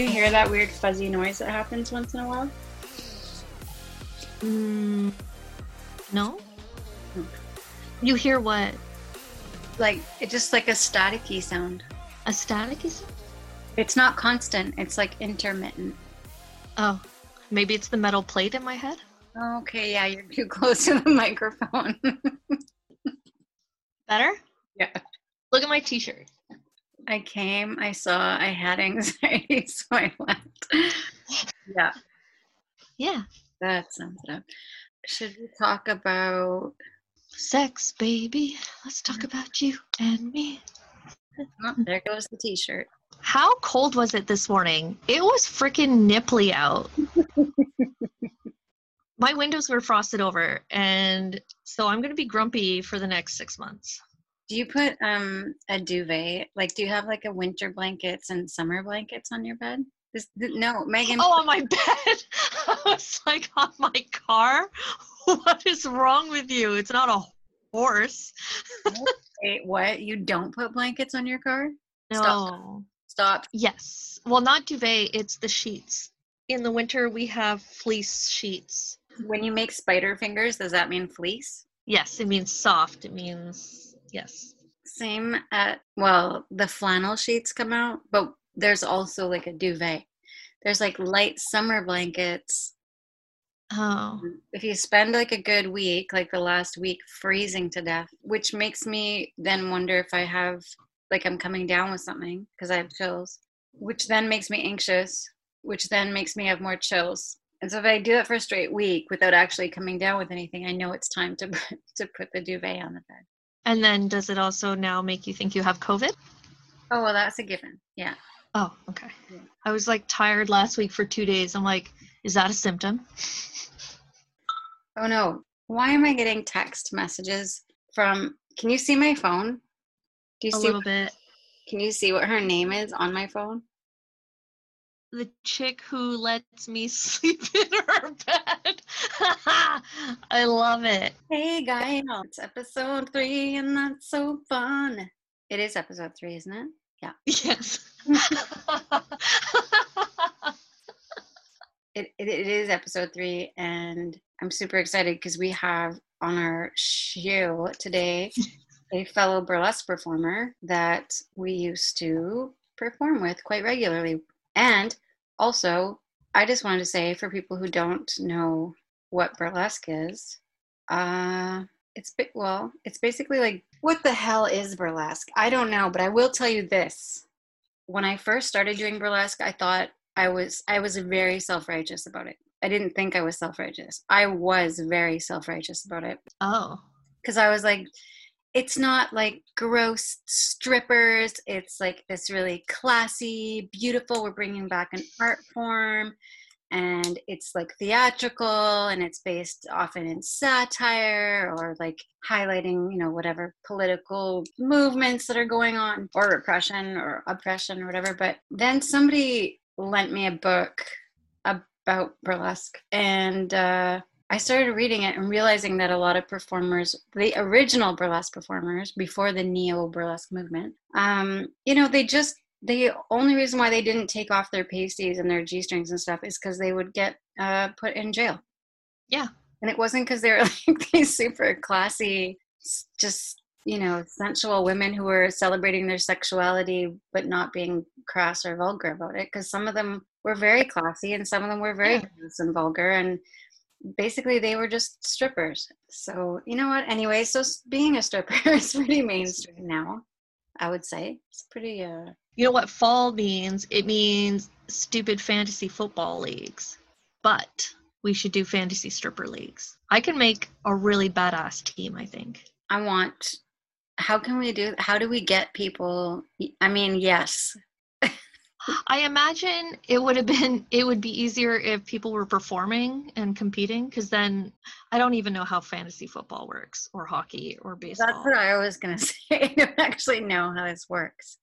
You hear that weird fuzzy noise that happens once in a while? Mm, no. Hmm. You hear what? Like it's just like a staticky sound. A static is? It's not constant. It's like intermittent. Oh, maybe it's the metal plate in my head. Okay, yeah, you're too close to the microphone. Better? yeah. Look at my T-shirt. I came, I saw, I had anxiety, so I left. yeah, Yeah. that sums it up. Should we talk about? Sex, baby. Let's talk about you and me. Oh, there goes the T-shirt. How cold was it this morning? It was freaking nipply out. my windows were frosted over, and so I'm gonna be grumpy for the next six months. Do you put um a duvet? Like, do you have like a winter blankets and summer blankets on your bed? This, th- no, Megan. Oh, on my bed. I was like, on my car. What is wrong with you? It's not a horse. Wait, what? You don't put blankets on your car? No. Stop. Stop. Yes. Well, not duvet. It's the sheets. In the winter, we have fleece sheets. When you make spider fingers, does that mean fleece? Yes, it means soft. It means yes. Same at well, the flannel sheets come out, but there's also like a duvet. There's like light summer blankets. Oh. Um, if you spend like a good week, like the last week, freezing to death, which makes me then wonder if I have like I'm coming down with something because I have chills, which then makes me anxious, which then makes me have more chills. And so if I do it for a straight week without actually coming down with anything, I know it's time to put, to put the duvet on the bed. And then does it also now make you think you have COVID? Oh well, that's a given. Yeah. Oh, okay. Yeah. I was like tired last week for two days. I'm like, is that a symptom? Oh no. Why am I getting text messages from can you see my phone? Do you A see little bit. can you see what her name is on my phone? The chick who lets me sleep in her bed. I love it. Hey guys, it's episode three and that's so fun. It is episode three, isn't it? Yeah. Yes. It, it, it is episode three, and I'm super excited because we have on our show today a fellow burlesque performer that we used to perform with quite regularly. And also, I just wanted to say for people who don't know what burlesque is, uh, it's bi- well, it's basically like what the hell is burlesque? I don't know, but I will tell you this. When I first started doing burlesque, I thought I was I was very self-righteous about it. I didn't think I was self-righteous. I was very self-righteous about it oh. because I was like, it's not like gross strippers. It's like this really classy, beautiful. We're bringing back an art form, and it's like theatrical, and it's based often in satire or like highlighting, you know, whatever political movements that are going on, or repression or oppression or whatever. But then somebody lent me a book about burlesque, and uh, I started reading it and realizing that a lot of performers, the original burlesque performers before the neo burlesque movement, um, you know, they just the only reason why they didn't take off their pasties and their g strings and stuff is because they would get uh, put in jail. Yeah. and it wasn't because they were like these super classy, just you know, sensual women who were celebrating their sexuality but not being crass or vulgar about it. Because some of them were very classy and some of them were very Yeah. crass and vulgar and basically they were just strippers so you know what anyway so being a stripper is pretty mainstream now i would say it's pretty uh You know what fall means? It means stupid fantasy football leagues. But we should do fantasy stripper leagues. I can make a really badass team, I think. i want how can we do how do we get people i mean yes I imagine it would have been it would be easier if people were performing and competing because then I don't even know how fantasy football works or hockey or baseball. that's what i was gonna say i don't actually know how this works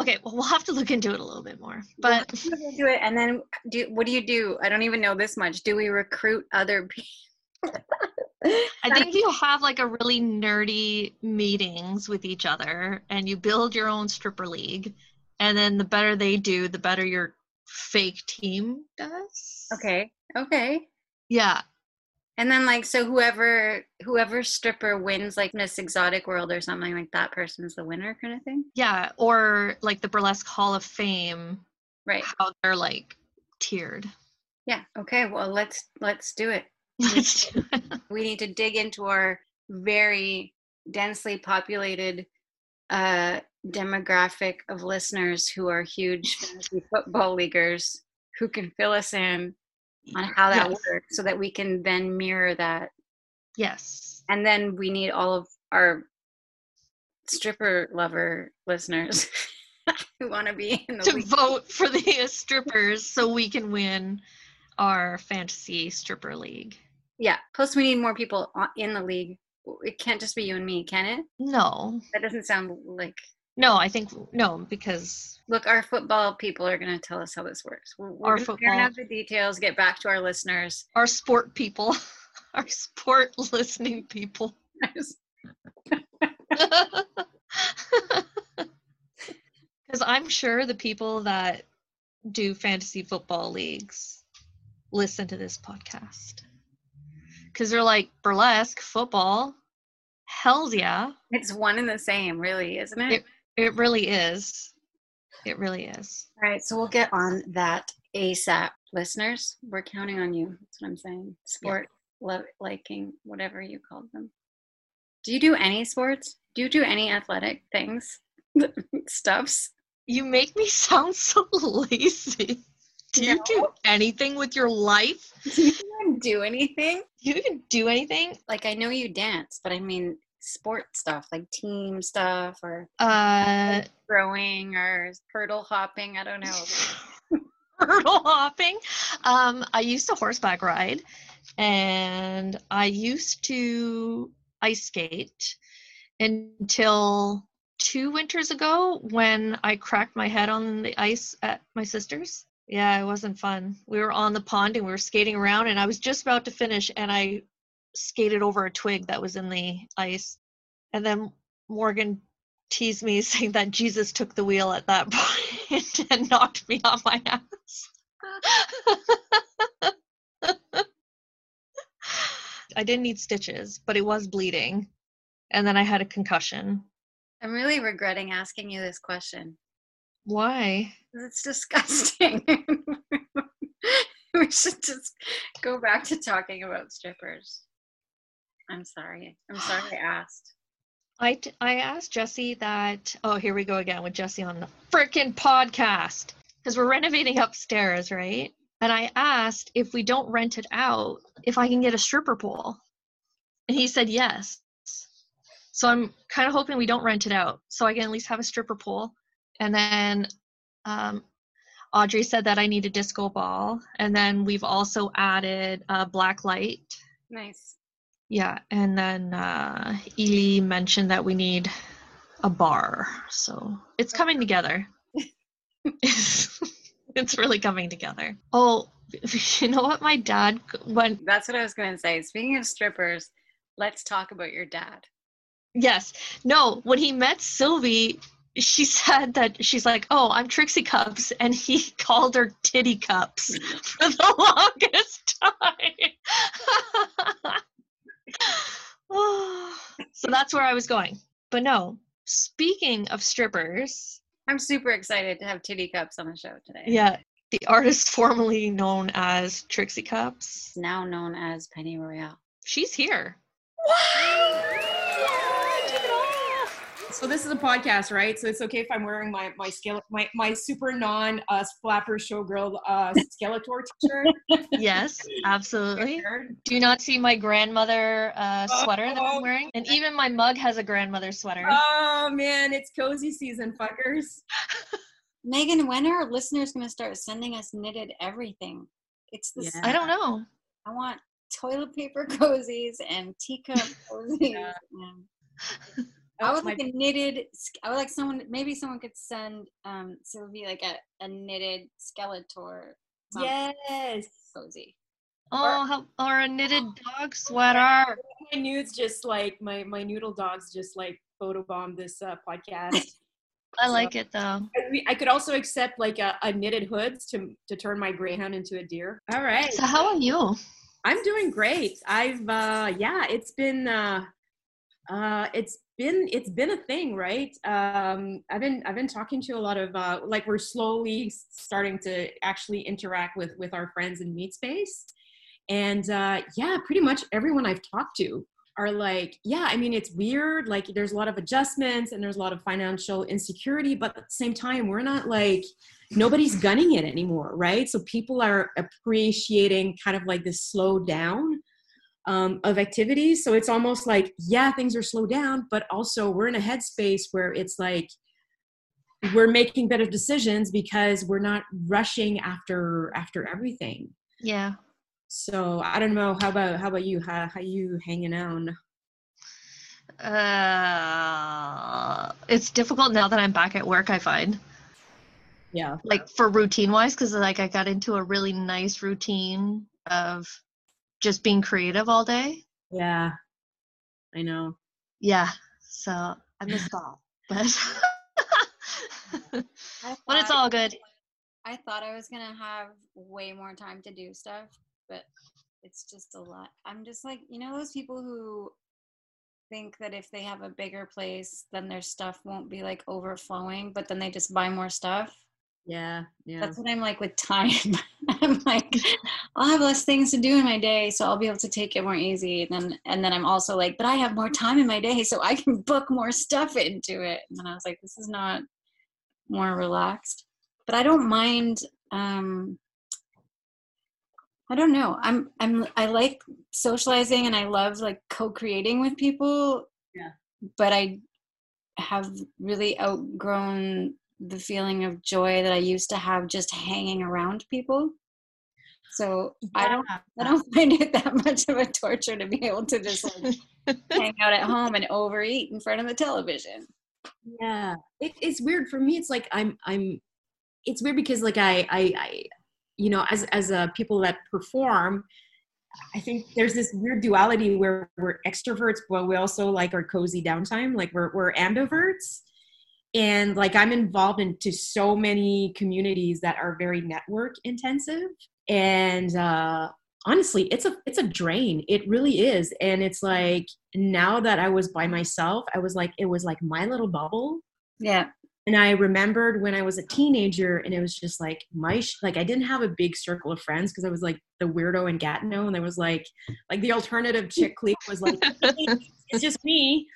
Okay, well we'll have to look into it a little bit more. But We'll do it and then do what do you do i don't even know this much do we recruit other people I think you have like a really nerdy meetings with each other and you build your own stripper league and then the better they do, the better your fake team does. Okay. Okay. Yeah. And then like so whoever whoever stripper wins like Miss Exotic World or something like that person's the winner kind of thing. Yeah. Or like the Burlesque Hall of Fame, Right. how they're like tiered. Yeah. Okay. Well, let's let's do it. Let's do it. We need to dig into our very densely populated uh demographic of listeners who are huge fantasy football leaguers who can fill us in on how that Yes. works so that we can then mirror that Yes. and then we need all of our stripper lover listeners who want to be in the To league. vote for the strippers so we can win our fantasy stripper league. Yeah. Plus, we need more people in the league. It can't just be you and me, can it? No. That doesn't sound like. No, I think no, because Look, our football people are going to tell us how this works. We're, we're Our gonna iron football- out the details. Get back to our listeners. our sport people, our sport listening people. Because I'm sure the people that do fantasy football leagues listen to this podcast. Because they're like, burlesque, football, hells yeah. it's one and the same, really, isn't it? It- It really is. It really is. All right, so we'll get on that ASAP, listeners. We're counting on you. That's what I'm saying. Sport, lo- liking, whatever you called them. Do you do any sports? Do you do any athletic things? Stuffs? You make me sound so lazy. Do you do anything with your life? Do you even do anything? Do you even do anything? Like, I know you dance, but I mean sport stuff, like team stuff or Uh, throwing or hurdle hopping. I don't know. hurdle hopping. Um, I used to horseback ride, and I used to ice skate until two winters ago when I cracked my head on the ice at my sister's. Yeah, it wasn't fun. We were on the pond and we were skating around, and I was just about to finish, and I skated over a twig that was in the ice. And then Morgan teased me saying that Jesus took the wheel at that point and knocked me on my ass. I didn't need stitches, but it was bleeding. And then I had a concussion. I'm really regretting asking you this question. Why? It's disgusting. we should just go back to talking about strippers. I'm sorry. I'm sorry I asked. I, t- I asked Jesse that. Oh, here we go again with Jesse on the freaking podcast. Because we're renovating upstairs, right? And I asked if we don't rent it out, if I can get a stripper pole. And he said yes. So I'm kind of hoping we don't rent it out so I can at least have a stripper pole. And then um, Audrey said that I need a disco ball. And then we've also added a black light Nice. yeah, and then uh, Ely mentioned that we need a bar, so it's coming together. it's really coming together. Oh, you know what? My dad went. That's what I was going to say. Speaking of strippers, let's talk about your dad. Yes, no. When he met Sylvie, she said that she's like, "Oh, I'm Trixie Cups," and he called her Titty Cups for the longest time. so that's where I was going. But no, speaking of strippers, I'm super excited to have Titty Cups on the show today. yeah, the artist formerly known as Trixie Cups, Now known as Penny Royale. she's here. So this is a podcast, right? So it's okay if I'm wearing my my scale my my super non uh flapper showgirl uh Skeletor t-shirt. Yes, absolutely. Do you not see my grandmother uh, sweater that I'm wearing? And even my mug has a grandmother sweater. Oh man, it's cozy season, fuckers. Megan, when are listeners going to start sending us knitted everything? It's the Yeah. I don't know. I want toilet paper cozies and teacup cozies. Yeah. and- I That's would like my- a knitted. I would like someone. Maybe someone could send um Sylvie like a, a knitted Skeletor. something yes. cozy. Oh, how, or a knitted dog sweater. My nudes just like my my noodle dogs just like photobombed this uh, podcast. I like it though. I, I could also accept like a, a knitted hoods to to turn my greyhound into a deer. All right. So how are you? I'm doing great. I've uh yeah, it's been uh uh it's been it's been a thing, right? Um I've been I've been talking to a lot of uh like we're slowly starting to actually interact with with our friends in meat space. And uh yeah, pretty much everyone I've talked to are like, yeah, I mean, it's weird. Like, there's a lot of adjustments and there's a lot of financial insecurity, but at the same time, we're not like, nobody's gunning it anymore, right? So people are appreciating kind of like this slow down um, of activities. So it's almost like, yeah, things are slowed down, but also we're in a headspace where it's like, we're making better decisions because we're not rushing after after everything Yeah. so i don't know how about how about you how, how you hanging out Uh, it's difficult now that I'm back at work. I find yeah like for routine wise, because like I got into a really nice routine of just being creative all day. yeah i know Yeah. So I miss that, but but it's all good. I thought I was gonna have way more time to do stuff, but it's just a lot. I'm just like, you know, those people who think that if they have a bigger place, then their stuff won't be like overflowing, but then they just buy more stuff. Yeah yeah That's what I'm like with time. I'm like, I'll have less things to do in my day, so I'll be able to take it more easy. And then, and then I'm also like, but I have more time in my day, so I can book more stuff into it. And then I was like, this is not more relaxed. But I don't mind. Um, I don't know. I'm I'm I like socializing and I love like co-creating with people. Yeah. But I have really outgrown the feeling of joy that I used to have just hanging around people. So I don't I don't find it that much of a torture to be able to just like hang out at home and overeat in front of the television. yeah. It, it's weird. For me it's like i'm i'm it's weird because like i i, I you know as as uh, people that perform i think there's this weird duality where we're extroverts but we also like our cozy downtime. Like we're, we're ambiverts and like i'm involved into so many communities that are very network intensive. And uh honestly it's a it's a drain. It really is. And it's like now that i was by myself i was like it was like my little bubble. Yeah. and i remembered when i was a teenager and it was just like my sh- like i didn't have a big circle of friends because i was like the weirdo in gatineau and there was like like the alternative chick clique was like "Hey, it's just me.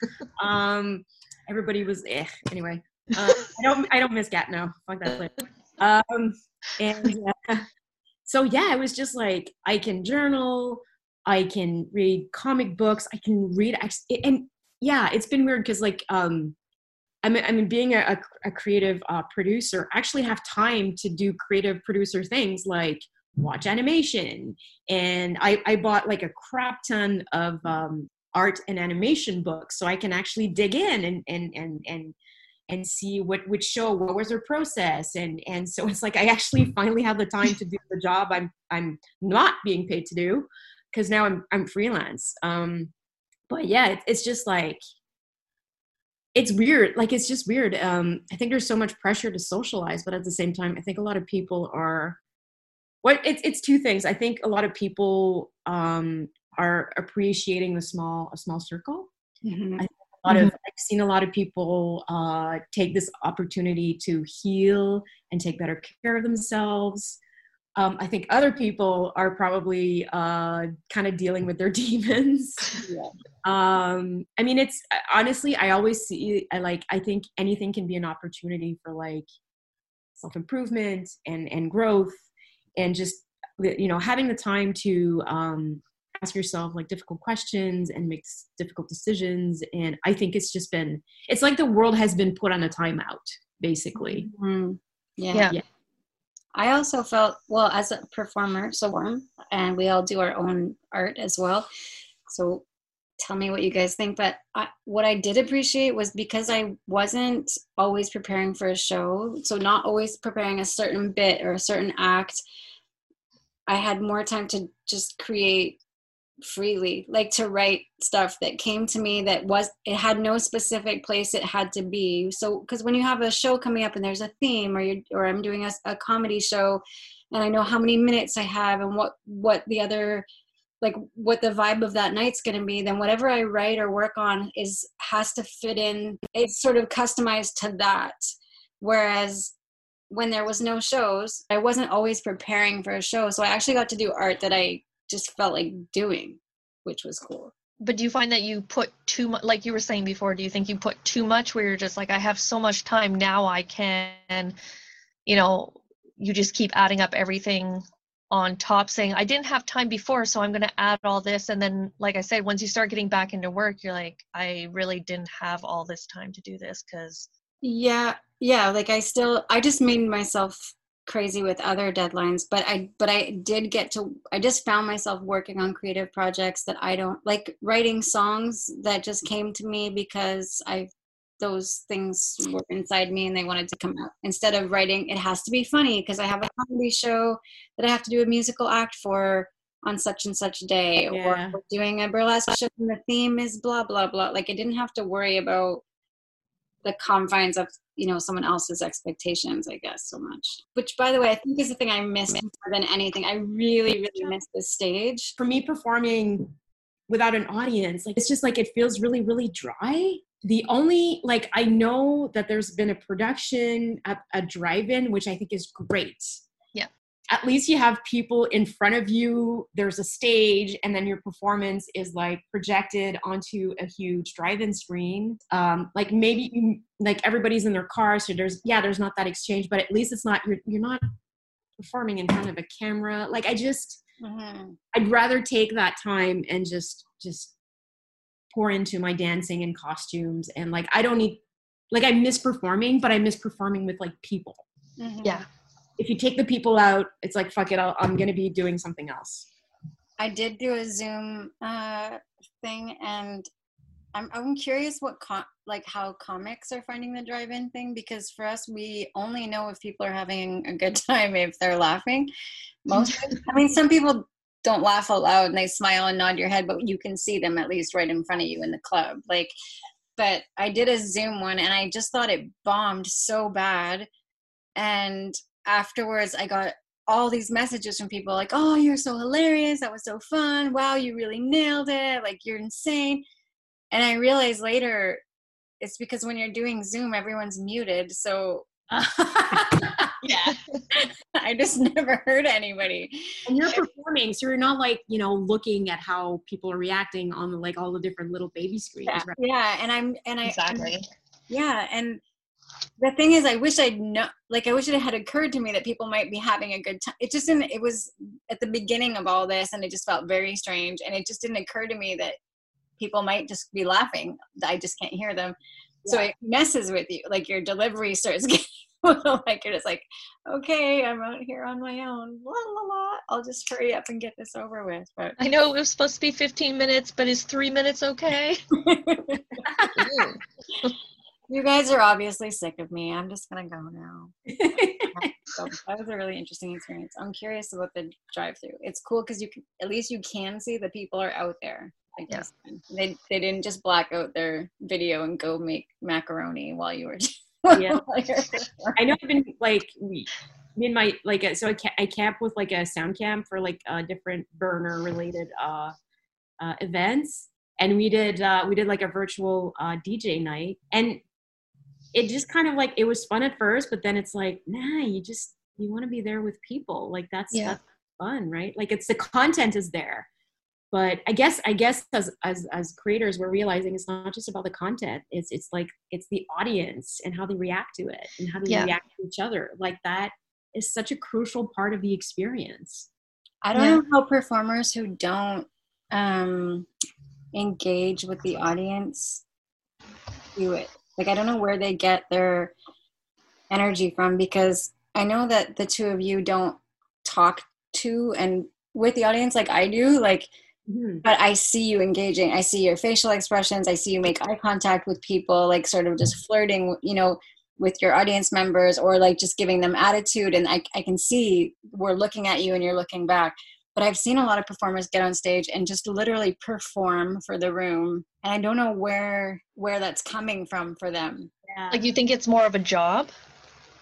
Um everybody was eh. anyway uh, i don't i don't miss gatineau fuck that place um and uh, so yeah it was just like i can journal i can read comic books i can read and yeah it's been weird because like um I mean, I mean, being a, a, creative uh, producer, I actually have time to do creative producer things like watch animation. And I, I bought like a crap ton of um, art and animation books, so I can actually dig in and and and and and see what which show what was their process and and so it's like I actually finally have the time to do the job I'm I'm not being paid to do because now I'm I'm freelance. Um, but yeah, it, it's just like it's weird like it's just weird um i think there's so much pressure to socialize but at the same time i think a lot of people are what it's it's two things i think a lot of people um are appreciating the small a small circle Mhm. a lot of i've seen a lot of people uh take this opportunity to heal and take better care of themselves. Um, I think other people are probably uh, kind of dealing with their demons. Um i mean it's honestly i always see i like i think anything can be an opportunity for like self-improvement and and growth and just you know having the time to um ask yourself like difficult questions and make difficult decisions and i think it's just been it's like the world has been put on a timeout basically Mm, yeah. Yeah. Yeah. I also felt well as a performer, so warm, and we all do our own art as well. So tell me what you guys think. But I, what I did appreciate was because I wasn't always preparing for a show, so not always preparing a certain bit or a certain act. I had more time to just create freely like to write stuff that came to me that was it had no specific place it had to be. So because when you have a show coming up and there's a theme or you or i'm doing a, a comedy show and i know how many minutes i have and what what the other like what the vibe of that night's going to be then whatever i write or work on is has to fit in. It's sort of customized to that. Whereas when there was no shows i wasn't always preparing for a show. So i actually got to do art that i just felt like doing, which was cool. But do you find that you put too much, like you were saying before, do you think you put too much where you're just like, I have so much time now, I can, you know, you just keep adding up everything on top saying i didn't have time before so i'm going to add all this and then like i said once you start getting back into work you're like i really didn't have all this time to do this because yeah yeah like i still i just made myself crazy with other deadlines but i but i did get to i just found myself working on creative projects that i don't like writing songs that just came to me because i those things were inside me and they wanted to come out instead of writing it has to be funny because i have a comedy show that i have to do a musical act for on such and such day yeah. or doing a burlesque show and the theme is blah blah blah like i didn't have to worry about the confines of you know someone else's expectations i guess so much. Which by the way i think is the thing i miss more than anything. I really really miss this stage. For me performing without an audience like it's just like it feels really really dry. The only like i know that there's been a production at a drive-in which i think is great at least you have people in front of you there's a stage and then your performance is like projected onto a huge drive-in screen um, like maybe you, like everybody's in their car so there's yeah there's not that exchange but at least it's not you're, you're not performing in front of a camera like i just mm-hmm. i'd rather take that time and just just pour into my dancing and costumes and like i don't need like i miss performing but i miss performing with like people mm-hmm. yeah if you take the people out, it's like fuck it, i am to be doing something else. I did do a Zoom uh, thing, and I'm I'm curious what com- like how comics are finding the drive-in thing because for us we only know if people are having a good time if they're laughing. Most, I mean, some people don't laugh out loud and they smile and nod your head, but you can see them at least right in front of you in the club. Like, but I did a Zoom one and I just thought it bombed so bad, and afterwards i got all these messages from people like oh you're so hilarious. That was so fun. Wow you really nailed it. Like you're insane. And i realized later it's because when you're doing zoom everyone's muted. So yeah. I just never heard anybody. And you're performing so you're not like you know looking at how people are reacting on like all the different little baby screens yeah, right? yeah and i'm and i exactly. I'm, yeah and the thing is i wish i'd know like i wish it had occurred to me that people might be having a good time it just didn't it was at the beginning of all this and it just felt very strange and it just didn't occur to me that people might just be laughing. I just can't hear them. Yeah. so it messes with you like your delivery starts getting like you're just like okay i'm out here on my own la la la i'll just hurry up and get this over with but i know it was supposed to be 15 minutes but is three minutes okay You guys are obviously sick of me. I'm just gonna go now. so that was a really interesting experience. I'm curious about the drive-through. It's cool because you can at least you can see the people are out there. Like yeah. They they didn't just black out their video and go make macaroni while you were. yeah, I know. I've been like me in my like so I, I camp with like a sound camp for like uh, different burner related uh, uh, events and we did uh, we did like a virtual uh, DJ night, and it just kind of like it was fun at first, but then it's like, nah, you just you want to be there with people. Like that's yeah. that's fun, right? Like it's the content is there. But I guess I guess as as as creators we're realizing it's not just about the content. It's it's like it's the audience and how they react to it and how they yeah. react to each other. Like that is such a crucial part of the experience. I don't yeah. know how performers who don't um engage with the audience do it like I don't know where they get their energy from because I know that the two of you don't talk to and with the audience like I do like mm-hmm. but I see you engaging. I see your facial expressions. I see you make eye contact with people like sort of just flirting you know with your audience members or like just giving them attitude. And I, I can see we're looking at you and you're looking back but I've seen a lot of performers get on stage and just literally perform for the room. And I don't know where where that's coming from for them. Yeah. Like you think it's more of a job?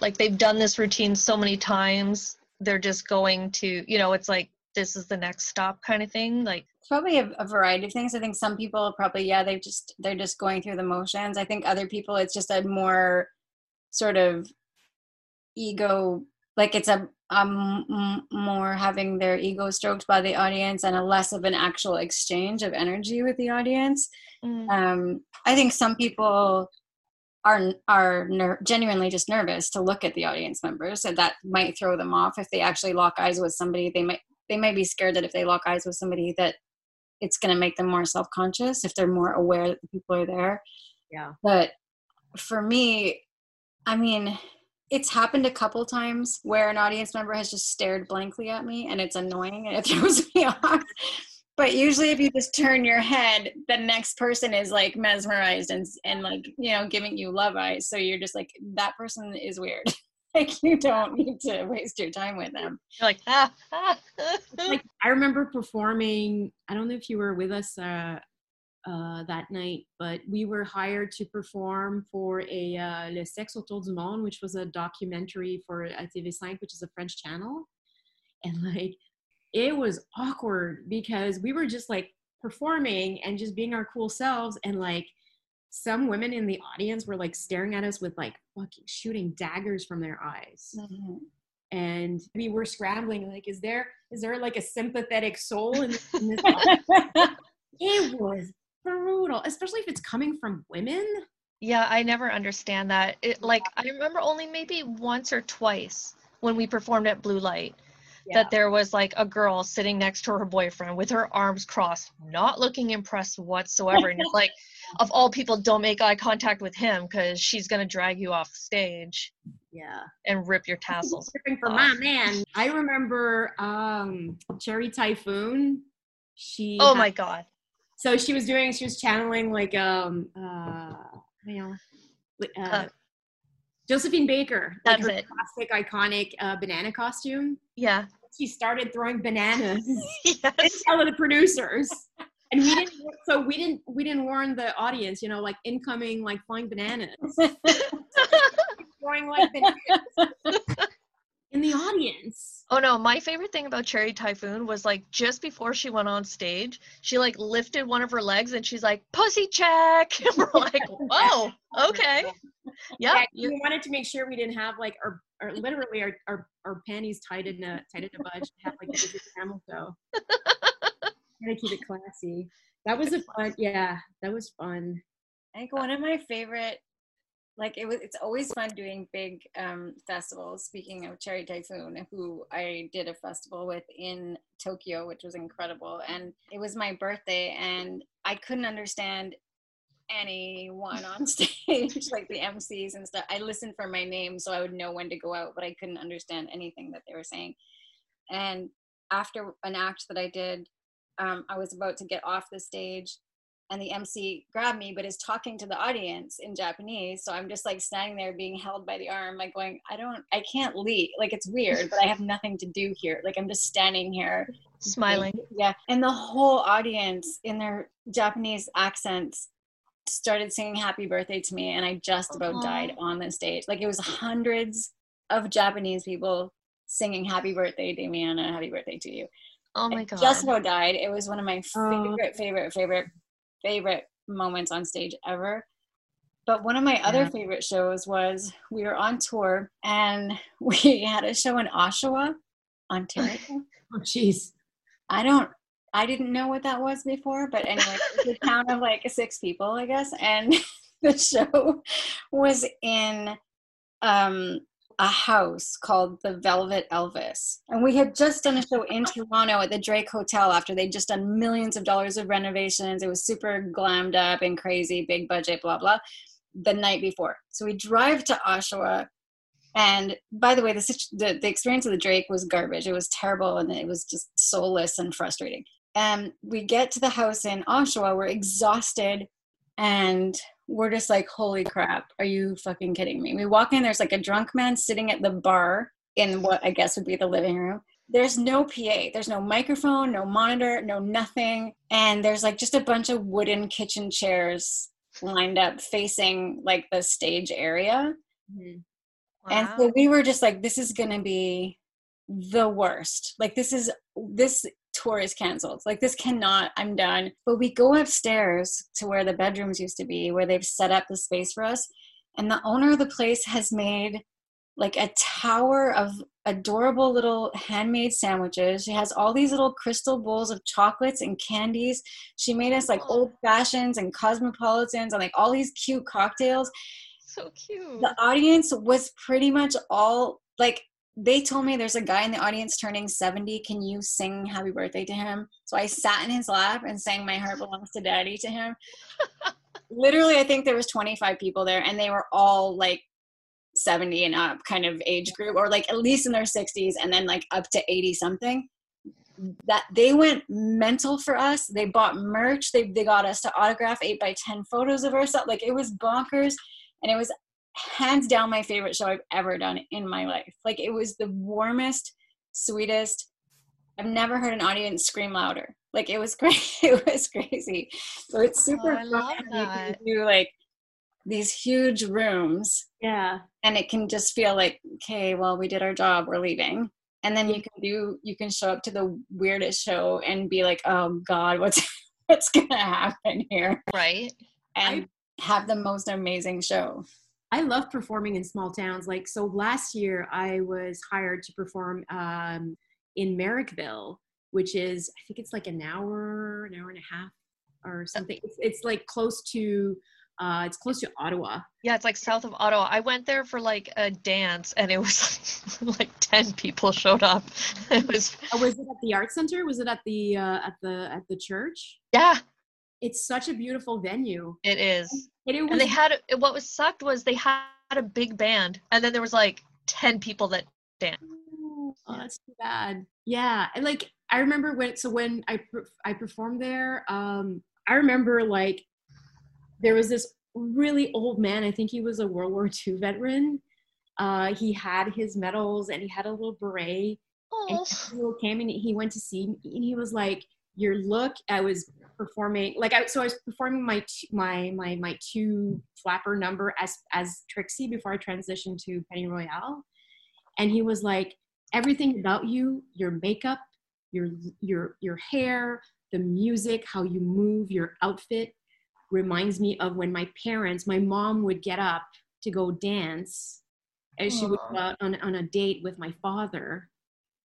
Like they've done this routine so many times, they're just going to, you know, it's like this is the next stop kind of thing. Like probably a, a variety of things. I think some people probably yeah they just they're just going through the motions. I think other people it's just a more sort of ego like it's a um more having their ego stroked by the audience and a less of an actual exchange of energy with the audience. mm, Um, I think some people are are ner- genuinely just nervous to look at the audience members, and that might throw them off if they actually lock eyes with somebody. They might they might be scared that if they lock eyes with somebody that it's going to make them more self conscious if they're more aware that the people are there. Yeah. But for me, I mean, it's happened a couple times where an audience member has just stared blankly at me and it's annoying and it throws me off. But usually if you just turn your head, the next person is like mesmerized and and like, you know, giving you love eyes. So you're just like that person is weird. like you don't need to waste your time with them. you're like, ah, ah. like I remember performing. I don't know if you were with us uh, uh, that night, but we were hired to perform for a uh, Le Sexe autour du monde, which was a documentary for uh, TV5, which is a French channel, and like it was awkward because we were just like performing and just being our cool selves, and like some women in the audience were like staring at us with like fucking shooting daggers from their eyes. And I mean we were scrambling like is there is there like a sympathetic soul in, this- in this it was brutal especially if it's coming from women Yeah, I never understand that. It like I remember only maybe once or twice when we performed at Blue Light that there was like a girl sitting next to her boyfriend with her arms crossed, not looking impressed whatsoever. and it's like, of all people, don't make eye contact with him because she's gonna drag you off stage yeah and rip your tassels. For off. my man i remember um cherry typhoon she Oh had- my god. So she was doing she was channeling like um uh you know uh, josephine baker like That's her it. classic iconic uh, banana costume Yeah. she started throwing bananas yes. tell the producers and we didn't so we didn't we didn't warn the audience you know like incoming like flying bananas throwing like bananas in the audience Oh no, my favorite thing about Cherry Typhoon was like just before she went on stage, she like lifted one of her legs and she's like, pussy check. And we're like, whoa, okay. Yeah. yeah, we wanted to make sure we didn't have like our, our literally our, our, our panties tied in a tied in a bunch to have like a camel toe. Gotta keep it classy. That was a fun yeah, that was fun. I think one of my favorite, like it was, it's always fun doing big um, festivals. Speaking of Cherry Typhoon, who I did a festival with in Tokyo, which was incredible, and it was my birthday, and I couldn't understand anyone on stage, like the MCs and stuff. I listened for my name so I would know when to go out, but I couldn't understand anything that they were saying. And after an act that I did, um, I was about to get off the stage and the MC grabbed me, but is talking to the audience in Japanese. So I'm just like standing there being held by the arm, like going, I don't, I can't leave. Like it's weird, but I have nothing to do here. Like I'm just standing here. Smiling. Yeah. And the whole audience in their Japanese accents started singing happy birthday to me. And I just about died on the stage. Like it was hundreds of Japanese people singing happy birthday, Damiana, happy birthday to you. Oh my god. just about died. It was one of my Oh. favorite, favorite, favorite, moments on stage ever. But one of my other Yeah. favorite shows was we were on tour and we had a show in Oshawa, Ontario. Oh jeez. I don't, I didn't know what that was before, but anyway, it's a town of like six people, I guess. And the show was in um, a house called the Velvet Elvis. And we had just done a show in Toronto at the Drake Hotel after they'd just done millions of dollars of renovations. It was super glammed up and crazy, big budget, blah, blah, the night before. So we drive to Oshawa. And by the way, the, the, the experience of the Drake was garbage. It was terrible and it was just soulless and frustrating. And we get to the house in Oshawa, we're exhausted and we're just like, holy crap, are you fucking kidding me? We walk in, there's like a drunk man sitting at the bar in what I guess would be the living room. there's no PA, there's no microphone, no monitor, no nothing. And there's like just a bunch of wooden kitchen chairs lined up facing like the stage area. Mhm. And so we were just like, this is to be the worst. Like, this is, this tour is canceled. Like, this cannot, I'm done. But we go upstairs to where the bedrooms used to be, where they've set up the space for us. And the owner of the place has made like a tower of adorable little handmade sandwiches. She has all these little crystal bowls of chocolates and candies. She made us like oh. old fashions and cosmopolitans and like all these cute cocktails so cute. the audience was pretty much all like they told me there's a guy in the audience turning 70 can you sing happy birthday to him? So i sat in his lap and sang my heart belongs to daddy to him. Literally i think there was 25 people there and they were all like 70 and up kind of age group or like at least in their 60s and then like up to 80 something that they went mental for us. They bought merch. They, they got us to autograph 8 by 10 photos of ourselves. Like it was bonkers and it was hands down my favorite show I've ever done in my life. Like it was the warmest, sweetest. I've never heard an audience scream louder. Like it was great. It was crazy. So it's super Oh, fun you can do like these huge rooms Yeah. and it can just feel like, okay, well, we did our job, we're leaving. And then you can do you can show up to the weirdest show and be like, oh God, what's what's gonna happen here? Right. And have the most amazing show. I love performing in small towns. Like, so last year I was hired to perform um, in Merrickville, which is, I think it's like an hour, an hour and a half or something. It's, it's like close to, uh, it's close to Ottawa. Yeah, it's like south of Ottawa. I went there for like a dance and it was like, like 10 people showed up. It was Oh, was it at the art center? Was it at the, uh, at the, at the church? yeah, It's such a beautiful venue. it is. And it was And they had what was sucked was they had a big band and then there was like 10 people that danced. Oh, that's too bad. Yeah, and like I remember when so when I I performed there, um, I remember like there was this really old man. I think he was a World War II veteran. Uh, he had his medals and he had a little beret. Oh. And he came and he went to see me and he was like, "Your look." I was performing like I so I was performing my t- my my my two flapper number as as Trixie before I transitioned to Penny Royale, and he was like, "Everything about you, your makeup, your your your hair, the music, how you move, your outfit." reminds me of when my parents my mom would get up to go dance and she would go out on, on a date with my father.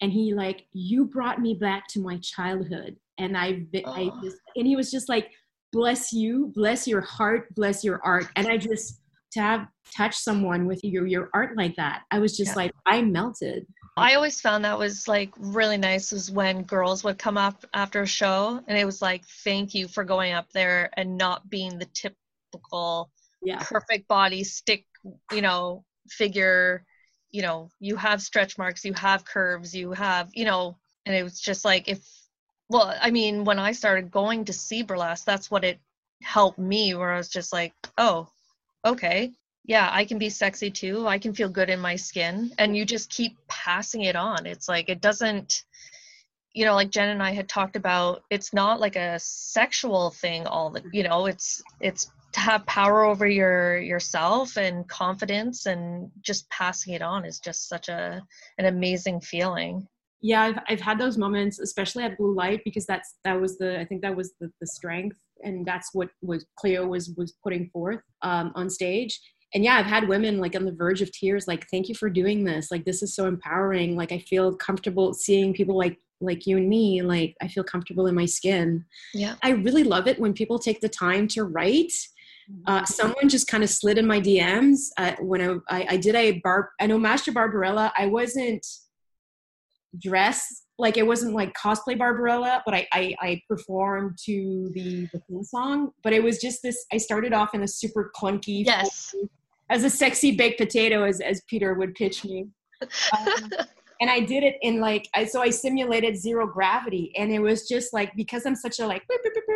And he like you brought me back to my childhood and i i just and he was just like bless you bless your heart bless your art. And i just to have touched someone with your your art like that i was just Yeah. like i melted. I always found that was like really nice was when girls would come up after a show and it was like, thank you for going up there and not being the typical yeah. perfect body stick, you know, figure, you know, you have stretch marks, you have curves, you have, you know, and it was just like if well, I mean, when I started going to see burlesque, that's what it helped me where I was just like, oh, okay. Yeah, I can be sexy too. I can feel good in my skin. And you just keep passing it on. It's like it doesn't you know, like Jen and I had talked about, it's not like a sexual thing all the you know, it's it's to have power over your yourself and confidence and just passing it on is just such a an amazing feeling. Yeah I've, I've had those moments especially at blue light because that's that was the i think that was the, the strength and that's what was cleo was was putting forth um, on stage and yeah i've had women like on the verge of tears like thank you for doing this like this is so empowering like i feel comfortable seeing people like like you and me like i feel comfortable in my skin Yeah. i really love it when people take the time to write Mm-hmm. uh, someone just kind of slid in my DMs uh, when I, I I did a bar I know Master Barbarella. I wasn't dressed like it wasn't like cosplay Barbarella, but I I, I performed to the the theme song. But it was just this. I started off in a super clunky Yes. as a sexy baked potato, as as Peter would pitch me. Um, and I did it in like I so I simulated zero gravity, and it was just like because I'm such a like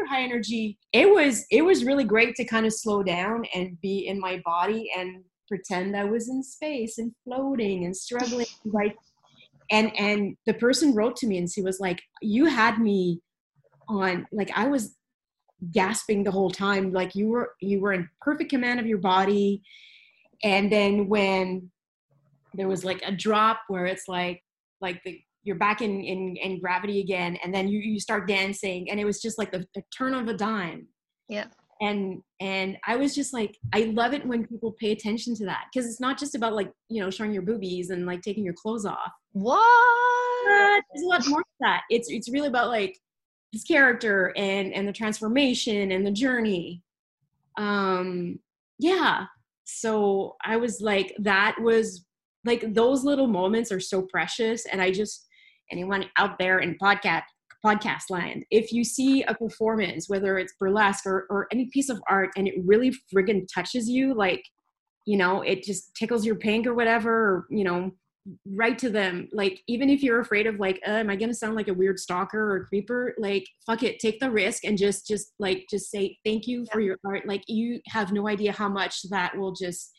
high energy. It was it was really great to kind of slow down and be in my body and pretend I was in space and floating and struggling. Like and and the person wrote to me and she was like you had me on like i was gasping the whole time like you were you were in perfect command of your body. And then when there was like a drop where it's like like the you're back in in, in gravity again and then you, you start dancing and it was just like the, the turn of a dime. Yeah. and and i was just like i love it when people pay attention to that because it's not just about like you know showing your boobies and like taking your clothes off What? but there's a lot more to that. It's it's really about like his character and and the transformation and the journey. Um yeah. So i was like that was like those little moments are so precious and i just anyone out there in podcast podcast land if you see a performance whether it's burlesque or, or any piece of art and it really friggin touches you like you know it just tickles your pink or whatever or, you know write to them like even if you're afraid of like uh, am i gonna sound like a weird stalker or creeper like fuck it take the risk and just just like just say thank you for your art like you have no idea how much that will just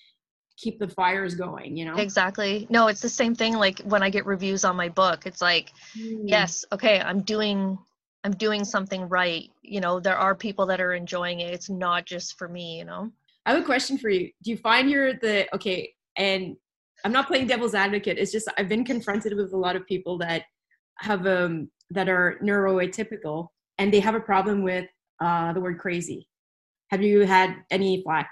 keep the fires going you know Exactly. No, it's the same thing like when I get reviews on my book. It's like, Mm. yes, okay, I'm doing I'm doing something right. You know, there are people that are enjoying it. It's not just for me, you know. I have a question for you. Do you find you're the okay? And I'm not playing devil's advocate. It's just I've been confronted with a lot of people that have um that are neuroatypical and they have a problem with uh the word crazy. Have you had any flack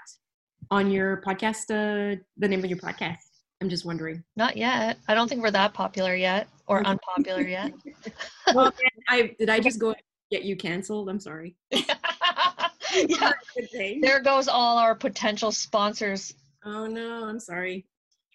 on your podcast? Uh, the name of your podcast? I'm just wondering. Not yet. I don't think we're that popular yet or unpopular yet. Well, I did I just go get you canceled? I'm sorry. yeah. There goes all our potential sponsors. Oh no, I'm sorry.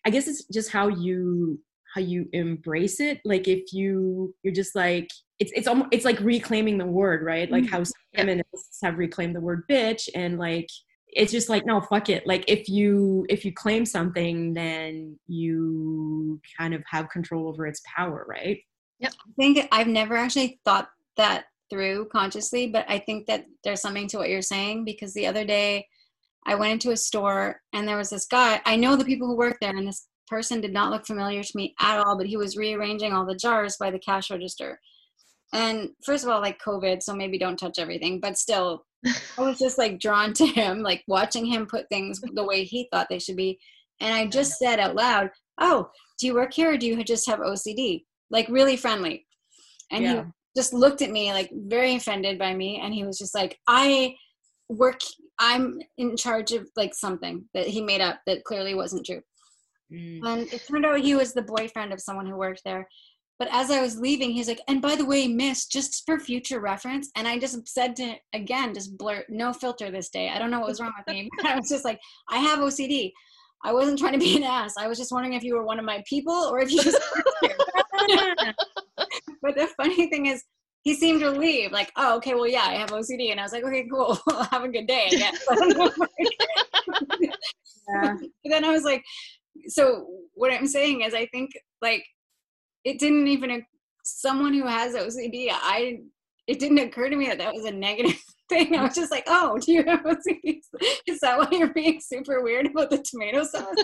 I guess it's just how you how you embrace it. Like if you you're just like it's it's almost it's like reclaiming the word, right? Like mm-hmm. how Yeah. feminists have reclaimed the word bitch and like it's just like no fuck it like if you if you claim something then you kind of have control over its power right Yeah. I think I've never actually thought that through consciously, but I think that there's something to what you're saying because the other day I went into a store and there was this guy. I know the people who work there, and this person did not look familiar to me at all, but he was rearranging all the jars by the cash register. And first of all, like COVID, so maybe don't touch everything, but still, I was just like drawn to him, like watching him put things the way he thought they should be. And I just said out loud, Oh, do you work here or do you just have OCD? Like really friendly. And he just looked at me like very offended by me. And he was just like, I work, I'm in charge of like something that he made up that clearly wasn't true. Mm. And it turned out he was the boyfriend of someone who worked there. But as I was leaving, he's like, and by the way, miss, just for future reference. And I just said to again, just blurt, no filter this day. I don't know what was wrong with me. I was just like, I have OCD. I wasn't trying to be an ass. I was just wondering if you were one of my people or if you just but the funny thing is, he seemed relieved, like, oh, okay, well, yeah, I have OCD. And I was like, okay, cool. have a good day, I guess. yeah. But then I was like, so what I'm saying is, I think like it didn't even someone who has OCD. I it didn't occur to me that that was a negative thing. I was just like, oh, do you have OCD? Is that why you're being super weird about the tomato sauce?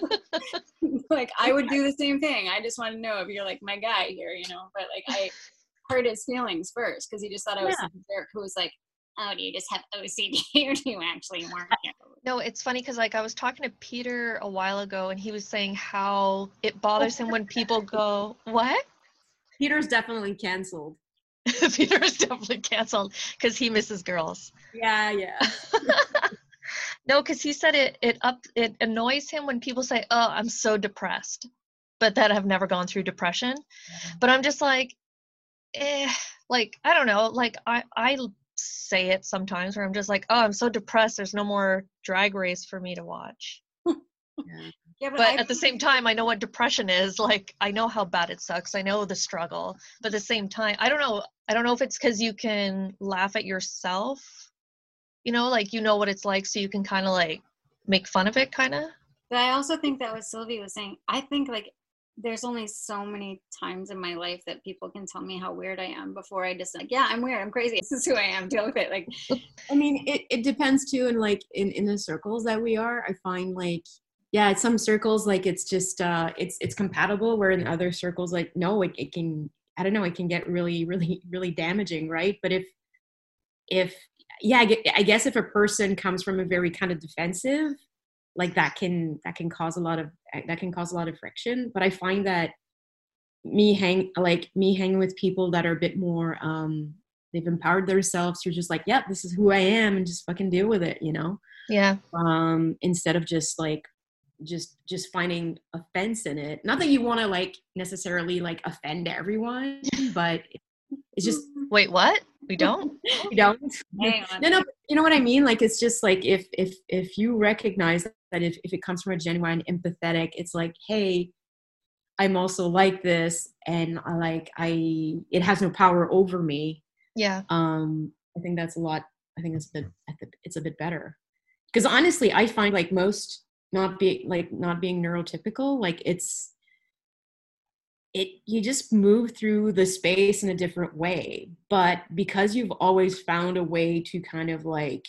like I would do the same thing. I just want to know if you're like my guy here, you know. But like I hurt his feelings first because he just thought I was Yeah. some jerk who was like, oh, do you just have OCD or do you actually work here? No, it's funny because like I was talking to Peter a while ago and he was saying how it bothers him when people go, What? peter's definitely canceled Peter is definitely canceled because he misses girls. yeah yeah No, because he said it it up it annoys him when people say, "Oh, I'm so depressed," but that I've never gone through depression. But I'm just like, eh, like I don't know. Like I I say it sometimes where I'm just like, "Oh, I'm so depressed. There's no more Drag Race for me to watch." Yeah, But I at the same time, I know what depression is. Like I know how bad it sucks. I know the struggle. But at the same time, I don't know. I don't know if it's because you can laugh at yourself. You know, like you know what it's like, so you can kind of like make fun of it, kind of. But I also think that what Sylvie was saying, I think like there's only so many times in my life that people can tell me how weird I am before I just like, yeah, I'm weird, I'm crazy. This is who I am. Deal with it. Like, I mean, it, it depends too, and like in in the circles that we are, I find like yeah in some circles like it's just uh it's it's compatible where in other circles like no it, it can i don't know it can get really really really damaging right but if if yeah I guess if a person comes from a very kind of defensive like that can that can cause a lot of that can cause a lot of friction but i find that me hang like me hanging with people that are a bit more um they've empowered themselves to just like yep this is who i am and just fucking deal with it you know Yeah. um instead of just like just just finding offense in it not that you want to like necessarily like offend everyone but it's just Wait, what? We don't? we don't no no but you know what i mean like it's just like if if if you recognize that if, if it comes from a genuine empathetic it's like hey i'm also like this and i like i it has no power over me. Yeah. um i think that's a lot i think it's a bit it's a bit better. Because honestly i find like most not being like not being neurotypical like it's it you just move through the space in a different way. But because you've always found a way to kind of like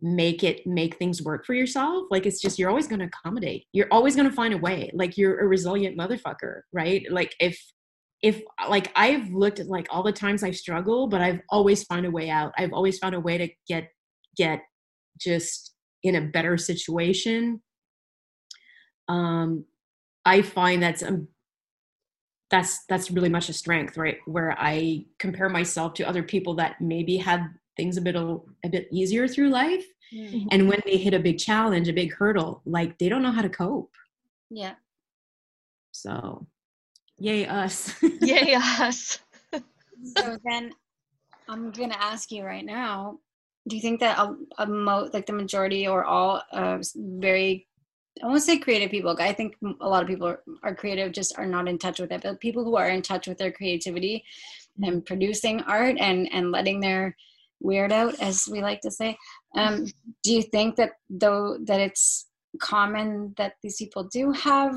make it make things work for yourself like it's just you're always going to accommodate. You're always going to find a way. Like you're a resilient motherfucker right? Like if if like i've looked at like all the times i struggle but i've always found a way out. I've always found a way to get get just in a better situation. Um i find that's um, that's that's really much a strength right? Where i compare myself to other people that maybe had things a bit a, a bit easier through life Mm. and when they hit a big challenge a big hurdle like they don't know how to cope Yeah. so yay us Yay, us. So then I'm going to ask you right now do you think that a, a mo- like the majority or all uh, very I won't say creative people. I think a lot of people are, are creative, just are not in touch with it. But people who are in touch with their creativity and producing art and and letting their weird out, as we like to say, um, do you think that though that it's common that these people do have?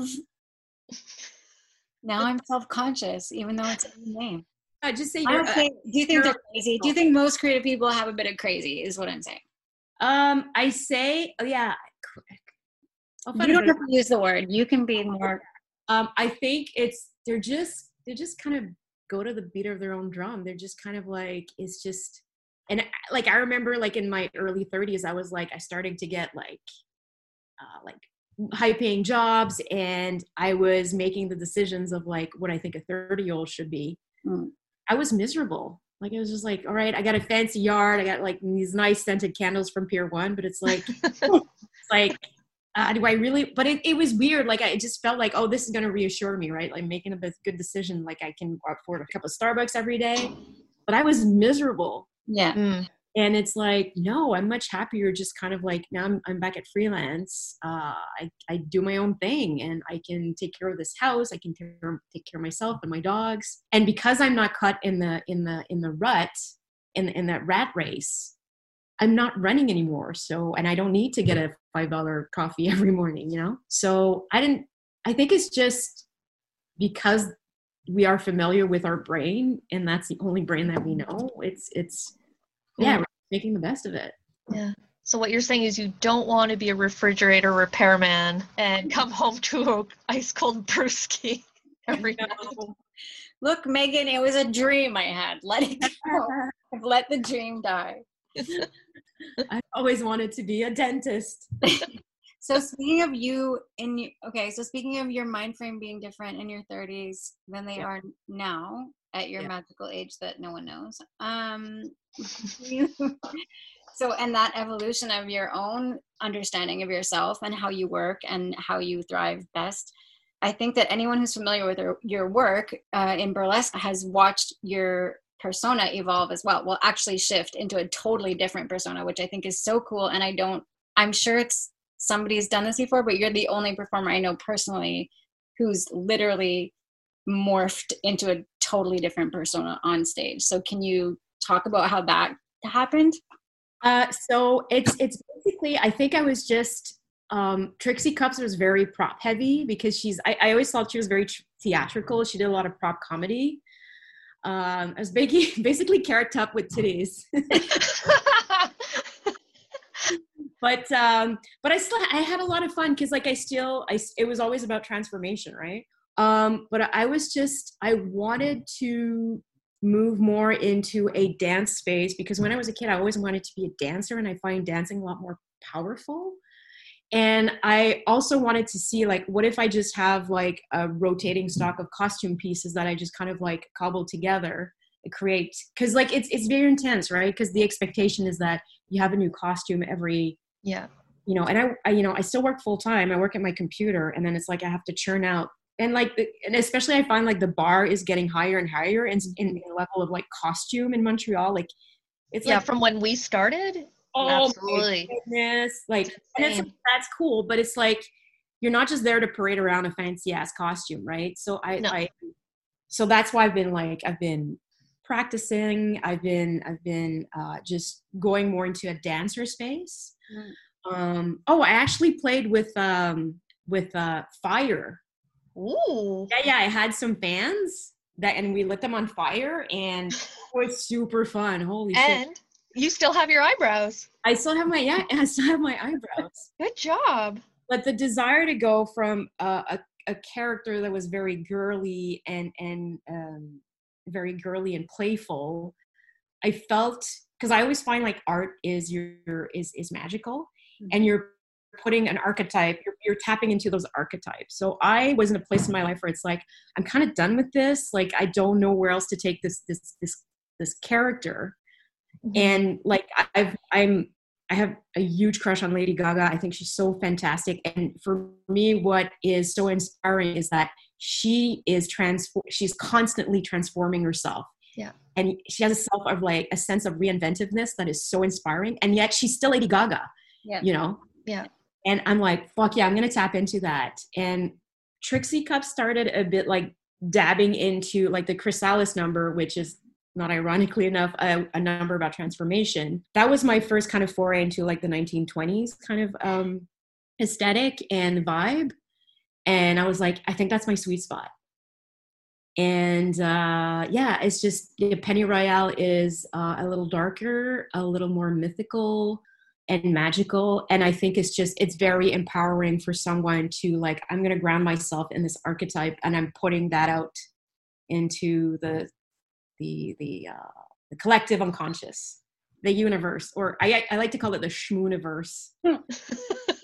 Now I'm self conscious, even though it's a new name. I just say I you're, don't think, do you think they're crazy? Do you think most creative people have a bit of crazy? Is what I'm saying. um i say oh yeah I'll find You don't have to use the word. You can be more. um i think it's they're just they just kind of go to the beat of their own drum they're just kind of like it's just and like i remember like in my early 30s i was like i started to get like uh like high paying jobs and i was making the decisions of like what i think a 30 year old should be Mm. i was miserable like it was just like all right i got a fancy yard i got like these nice scented candles from pier one but it's like it's like uh, do I really? But it, it was weird. Like I just felt like, oh, this is going to reassure me, right? Like making a good decision. Like I can afford a cup of Starbucks every day. But I was miserable, Yeah. Mm. and it's like, no, I'm much happier. Just kind of like now I'm I'm back at freelance. Uh, I I do my own thing, and I can take care of this house. I can take care, take care of myself and my dogs. And because I'm not caught in the in the in the rut in in that rat race, I'm not running anymore. So, and I don't need to get a five dollar coffee every morning, you know. So I didn't. I think it's just because we are familiar with our brain, and that's the only brain that we know. It's it's yeah, making the best of it. Yeah. So what you're saying is you don't want to be a refrigerator repairman and come home to a ice cold brewski every night. Look, Megan, it was a dream I had. Let it go. Let the dream die. I always wanted to be a dentist. So speaking of you in okay, so speaking of your mind frame being different in your 30s than they Yeah. are now at your Yeah. magical age that no one knows. Um so and that evolution of your own understanding of yourself and how you work and how you thrive best. I think that anyone who's familiar with your, your work uh, in burlesque has watched your persona evolve as well. Well, actually shift into a totally different persona, which I think is so cool. And I don't, I'm sure it's somebody's done this before, but you're the only performer I know personally who's literally morphed into a totally different persona on stage. So can you talk about how that happened? Uh, so it's it's basically I think I was just um, Trixie Cups was very prop heavy because she's I, I always thought she was very tr- theatrical. She did a lot of prop comedy. Um, I was basically basically carrot top with titties. but um but i still i had a lot of fun because like i still i it was always about transformation right? Um but i was just i wanted to move more into a dance space because when i was a kid i always wanted to be a dancer and i find dancing a lot more powerful. And i also wanted to see like what if i just have like a rotating stock of costume pieces that i just kind of like cobble together create? Because like it's it's very intense right? Because the expectation is that you have a new costume every yeah. You know and I, I you know i still work full time i work at my computer and then it's like i have to churn out. And like and especially i find like the bar is getting higher and higher in, in mm-hmm. the level of like costume in montreal like it's yeah like, from when we started? Oh absolutely. goodness. Like and it's, that's cool but it's like you're not just there to parade around a fancy ass costume right? So i no. i so that's why i've been like i've been practicing. I've been i've been uh, just going more into a dancer space. Mm. um oh i actually played with um with uh fire. Ooh. yeah yeah i had some fans that and we lit them on fire and it was super fun. Holy and shit you still have your eyebrows. I still have my yeah i still have my eyebrows. Good job. But the desire to go from uh, a a character that was very girly and and um, very girly and playful i felt because i always find like art is your is is magical mm-hmm. and you're putting an archetype you're, you're tapping into those archetypes so i was in a place in my life where it's like i'm kind of done with this like i don't know where else to take this this this this character mm-hmm. and like i've i'm I have a huge crush on Lady Gaga. I think she's so fantastic. And for me, what is so inspiring is that she is transform she's constantly transforming herself. Yeah. And she has a self of like a sense of reinventiveness that is so inspiring and yet she's still lady gaga yeah. you know? Yeah. And i'm like fuck yeah i'm gonna tap into that. And trixie cup started a bit like dabbing into like the chrysalis number which is not ironically enough a, a, number about transformation. That was my first kind of foray into like the 1920s kind of um aesthetic and vibe and i was like i think that's my sweet spot. And uh, yeah it's just yeah, penny royale is uh, a little darker a little more mythical and magical. And i think it's just it's very empowering for someone to like i'm going to ground myself in this archetype and i'm putting that out into the the the uh, the collective unconscious the universe or i i like to call it the schmooniverse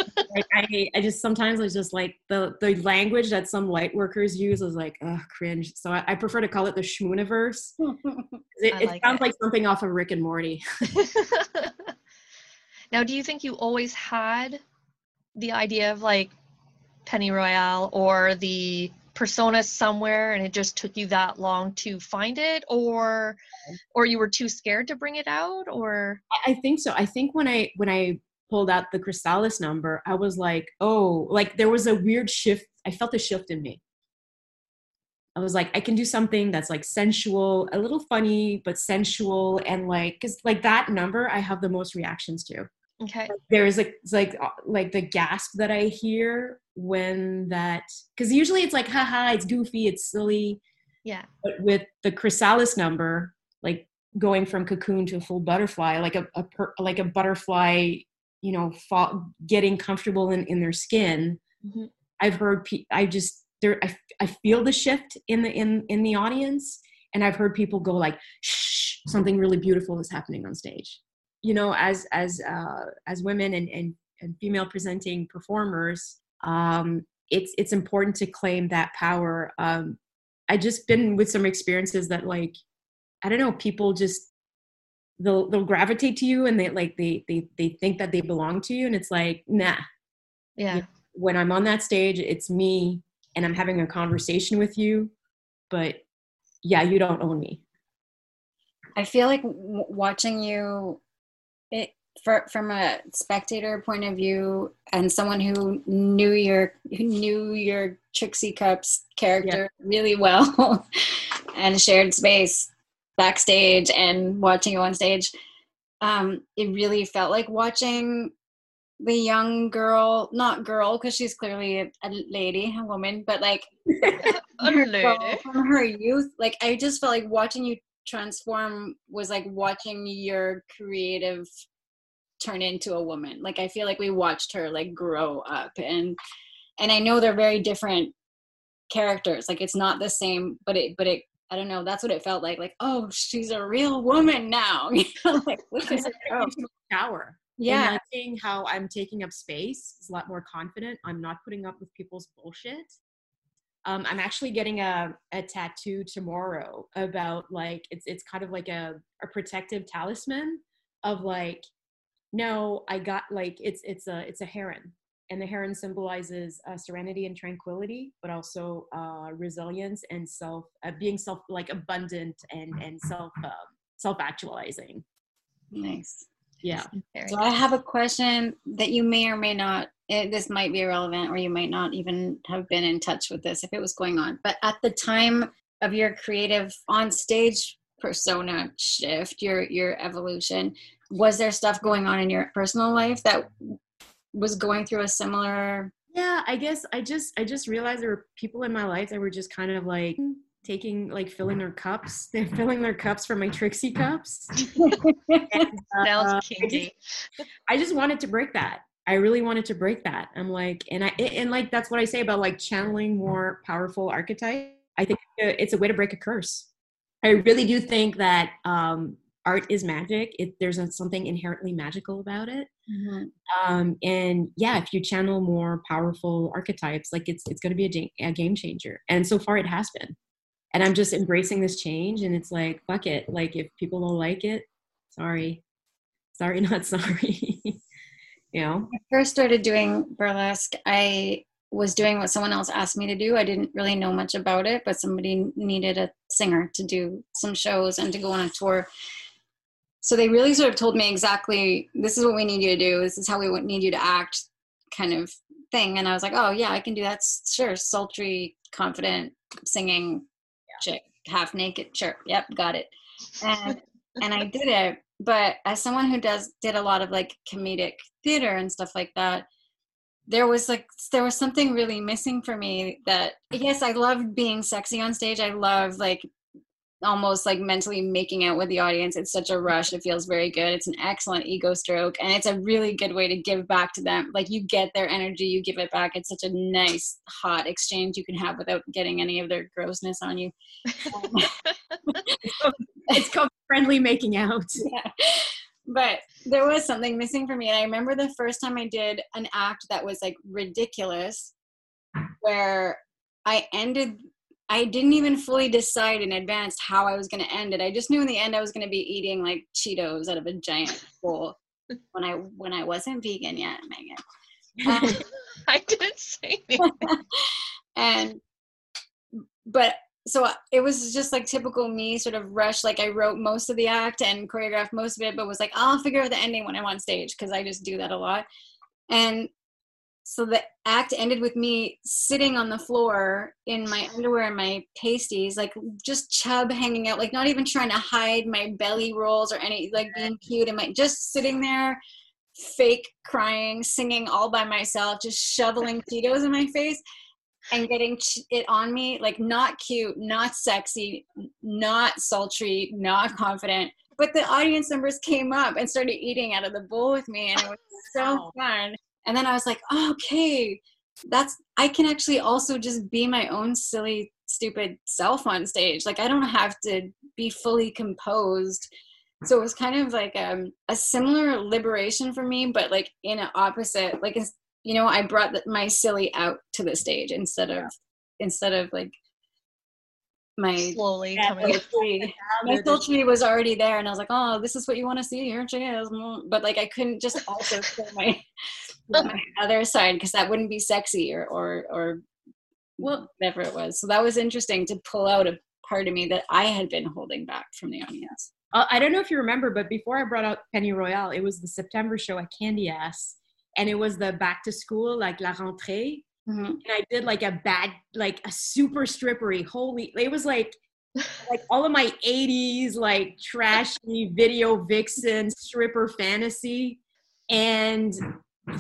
I, I just sometimes it's just like the the language that some light workers use is like ugh, cringe. So I, I prefer to call it the schmooniverse. It, it like sounds it. like something off of Rick and Morty. now, do you think you always had the idea of like Penny Royale or the persona somewhere and it just took you that long to find it or or you were too scared to bring it out or i think so i think when i when i pulled out the Chrysalis number, I was like, oh, like there was a weird shift. I felt a shift in me. I was like, I can do something that's like sensual, a little funny, but sensual. And like, cause like that number, I have the most reactions to. Okay. There is like, like, uh, like the gasp that I hear when that, cause usually it's like, haha, it's goofy, it's silly. Yeah. But with the Chrysalis number, like going from cocoon to a full butterfly, like a, a per, like a butterfly you know fall, getting comfortable in, in their skin mm-hmm. i've heard pe- i just there I, I feel the shift in the in in the audience and i've heard people go like shh something really beautiful is happening on stage you know as as uh as women and and, and female presenting performers um it's it's important to claim that power um i just been with some experiences that like i don't know people just they'll they'll gravitate to you and they like they they they think that they belong to you and it's like nah. Yeah. When i'm on that stage it's me and i'm having a conversation with you but yeah you don't own me. I feel like w- watching you it for, from a spectator point of view and someone who knew your who knew your Trixie Cups character yeah. really well and shared space backstage and watching you on stage, um, it really felt like watching the young girl, not girl, because she's clearly a, a, lady, a woman, but like from her youth. Like I just felt like watching you transform was like watching your creative turn into a woman. Like I feel like we watched her like grow up and and I know they're very different characters. Like it's not the same, but it but it I don't know, that's what it felt like. Like, oh, she's a real woman now. you know, like look at her go. Power. Yeah. And seeing how I'm taking up space is a lot more confident. I'm not putting up with people's bullshit. Um, I'm actually getting a, a tattoo tomorrow about like it's it's kind of like a, a protective talisman of like no I got like it's it's a it's a heron and the heron symbolizes uh, serenity and tranquility but also uh, resilience and self uh, being self like abundant and and self um, self actualizing Nice. yeah So I have a question that you may or may not. eh, This might be irrelevant, or you might not even have been in touch with this if it was going on. But at the time of your creative on stage persona shift, your your evolution, was there stuff going on in your personal life that was going through a similar? yeah i guess i just i just realized there were people in my life that were just kind of like taking like filling their cups they're filling their cups from my trixie cups And, Sounds uh, kinky. I just wanted to break that. I really wanted to break that. I'm like, and I and like that's what I say about like channeling more powerful archetype. I think it's a way to break a curse. I really do think that um, art is magic. It, there's a, something inherently magical about it. Um, and yeah, if you channel more powerful archetypes, like it's it's going to be a, ja- a game changer. And so far, it has been. And I'm just embracing this change. And it's like, fuck it. Like if people don't like it, sorry, sorry, not sorry. you know. I first started doing burlesque, I was doing what someone else asked me to do. I didn't really know much about it, but somebody needed a singer to do some shows and to go on a tour. So they really sort of told me exactly this is what we need you to do. This is how we need you to act, kind of thing. And I was like, oh yeah, I can do that. Sure, sultry, confident, singing, chick, half naked. Sure, yep, got it. And and I did it. But as someone who does did a lot of like comedic theater and stuff like that, there was like there was something really missing for me that yes, I love being sexy on stage. I love like almost like mentally making out with the audience. It's such a mm-hmm. rush. It feels very good. It's an excellent ego stroke and it's a really good way to give back to them. Like you get their energy, you give it back. It's such a nice hot exchange you can have without getting any of their grossness on you. It's called friendly making out. yeah. But there was something missing for me. And I remember the first time I did an act that was like ridiculous, where I ended, I didn't even fully decide in advance how I was going to end it. I just knew in the end I was going to be eating like Cheetos out of a giant bowl when I when I wasn't vegan yet, Megan. Um, I didn't say anything. and but so it was just like typical me sort of rush like i wrote most of the act and choreographed most of it but was like i'll figure out the ending when i'm on stage because i just do that a lot and so the act ended with me sitting on the floor in my underwear and my pasties like just chub hanging out like not even trying to hide my belly rolls or any like being cute. And my just sitting there fake crying singing all by myself just shoveling cheetos in my face and getting it on me like not cute not sexy not sultry not confident. But the audience members came up and started eating out of the bowl with me and it was so fun and then i was like oh, okay that's i can actually also just be my own silly stupid self on stage. Like i don't have to be fully composed. So it was kind of like um, a similar liberation for me but like in an opposite like it's- you know i brought my silly out to the stage instead of instead of like my Slowly Yeah, coming. my sultry was already there and i was like oh this is what you want to see here she is. But like i couldn't just also show my my other side because that wouldn't be sexy or or or Well- whatever it was so that was interesting to pull out a part of me that i had been holding back from the audience Uh, I don't know if you remember, but before I brought out Penny Royale, it was the September show at Candy Ass, and it was the back to school, like La Rentrée. Mhm. And I did like a bad, like a super strippery. Holy, it was like, like all of my '80s like trashy video vixen stripper fantasy, and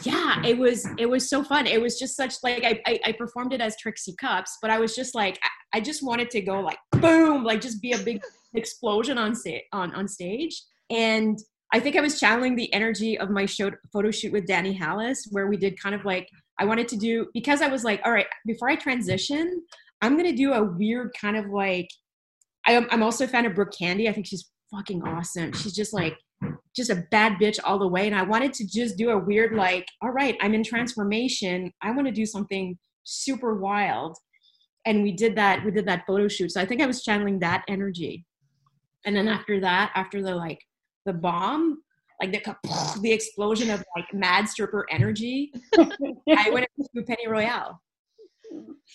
yeah, it was it was so fun. It was just such like I I, I performed it as Trixie Cups, but I was just like I, I just wanted to go like boom, like just be a big explosion on sta- on on stage and I think I was channeling the energy of my show photo shoot with Danny Hallis, where we did kind of like I wanted to do because I was like, all right, before I transition, I'm gonna do a weird kind of like. I'm, I'm also a fan of Brooke Candy. I think she's fucking awesome. She's just like just a bad bitch all the way. And I wanted to just do a weird like, all right, I'm in transformation. I want to do something super wild. And we did that. We did that photo shoot. So I think I was channeling that energy. And then after that, after the like the bomb, like the the explosion of like mad stripper energy, I went into Penny Royale.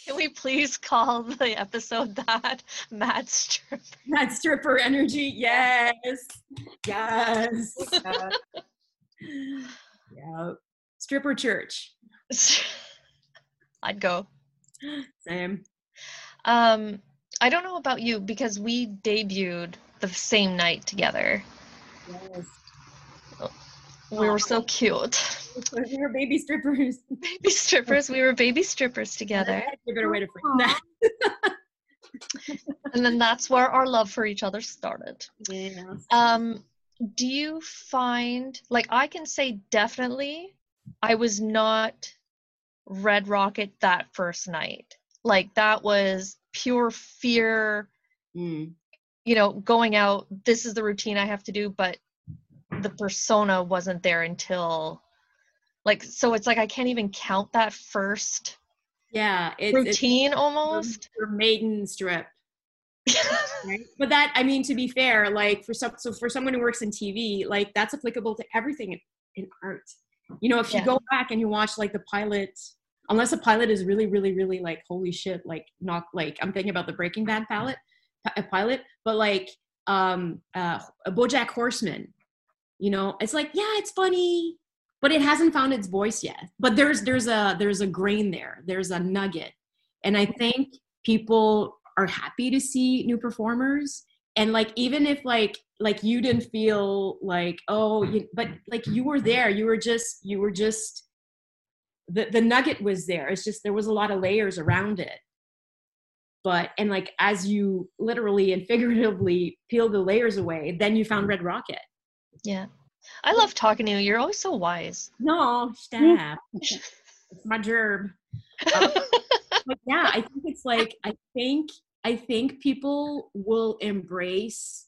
Can we please call the episode that Mad Stripper? Mad Stripper energy, yes, yes, yeah. yeah. Stripper church. I'd go. Same. Um, I don't know about you because we debuted the same night together. Yes. We were so cute. We were baby strippers. Baby strippers. We were baby strippers together. A better way to frame that. and then that's where our love for each other started. Yeah. Um, do you find like I can say definitely I was not Red Rocket that first night. Like that was pure fear, Mm. you know, going out, this is the routine I have to do, but the persona wasn't there until like so it's like I can't even count that first Yeah. It's, routine it's almost. your maiden strip. right? But that, I mean, to be fair, like for some, so for someone who works in TV, like that's applicable to everything in, in art. You know, if you Yeah. go back and you watch like the pilot, unless a pilot is really, really, really like holy shit, like not like I'm thinking about the Breaking Bad pilot, a pilot, but like um uh a BoJack Horseman. You know, it's like yeah, it's funny, but it hasn't found its voice yet. But there's there's a there's a grain there. There's a nugget, and I think people are happy to see new performers. And like even if like like you didn't feel like oh you, but like you were there. You were just you were just the the nugget was there. It's just there was a lot of layers around it. But and like as you literally and figuratively peel the layers away then you found mm-hmm. red rocket Yeah. I love talking to you. You're always so wise. no stop. It's my gerb. Um, but yeah i think it's like i think i think people will embrace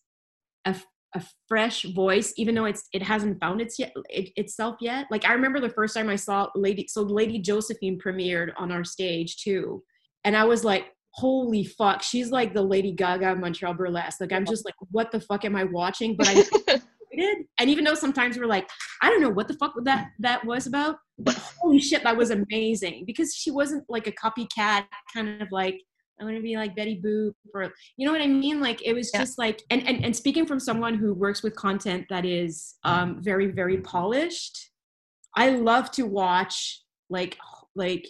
a, a fresh voice even though it's it hasn't found its yet it, itself yet. Like i remember the first time i saw lady so lady josephine premiered on our stage too. And i was like holy fuck she's like the lady gaga of montreal burlesque. Like i'm just like what the fuck am i watching? But i excited. And even though sometimes we're like, I don't know what the fuck that that was about, but holy shit, that was amazing because she wasn't like a copycat kind of like I want to be like Betty Boop or you know what I mean? Like it was Yeah. just like and, and and speaking from someone who works with content that is um very very polished, I love to watch like like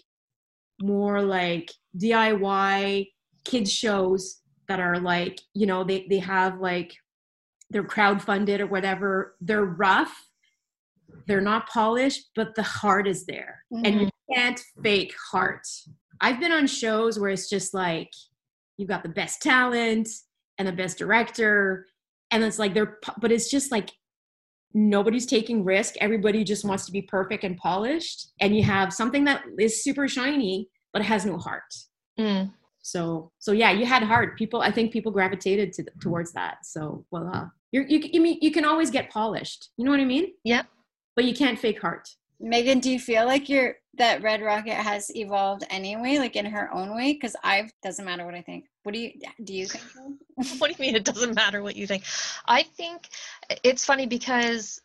more like DIY kids shows that are like you know they they have like they're crowdfunded or whatever they're rough they're not polished but the heart is there. And you can't fake heart. I've been on shows where it's just like you've got the best talent and the best director and it's like they're but it's just like nobody's taking risk. Everybody just wants to be perfect and polished. And you have something that is super shiny but it has no heart. Mm. So so yeah you had heart people i think people gravitated to towards that so well uh, you're, you you mean you can always get polished you know what i mean Yeah. but you can't fake heart Megan, do you feel like you're that Red Rocket has evolved anyway, like in her own way? Because I doesn't matter what I think. What do you do? You think? what do you mean it doesn't matter what you think? I think it's funny because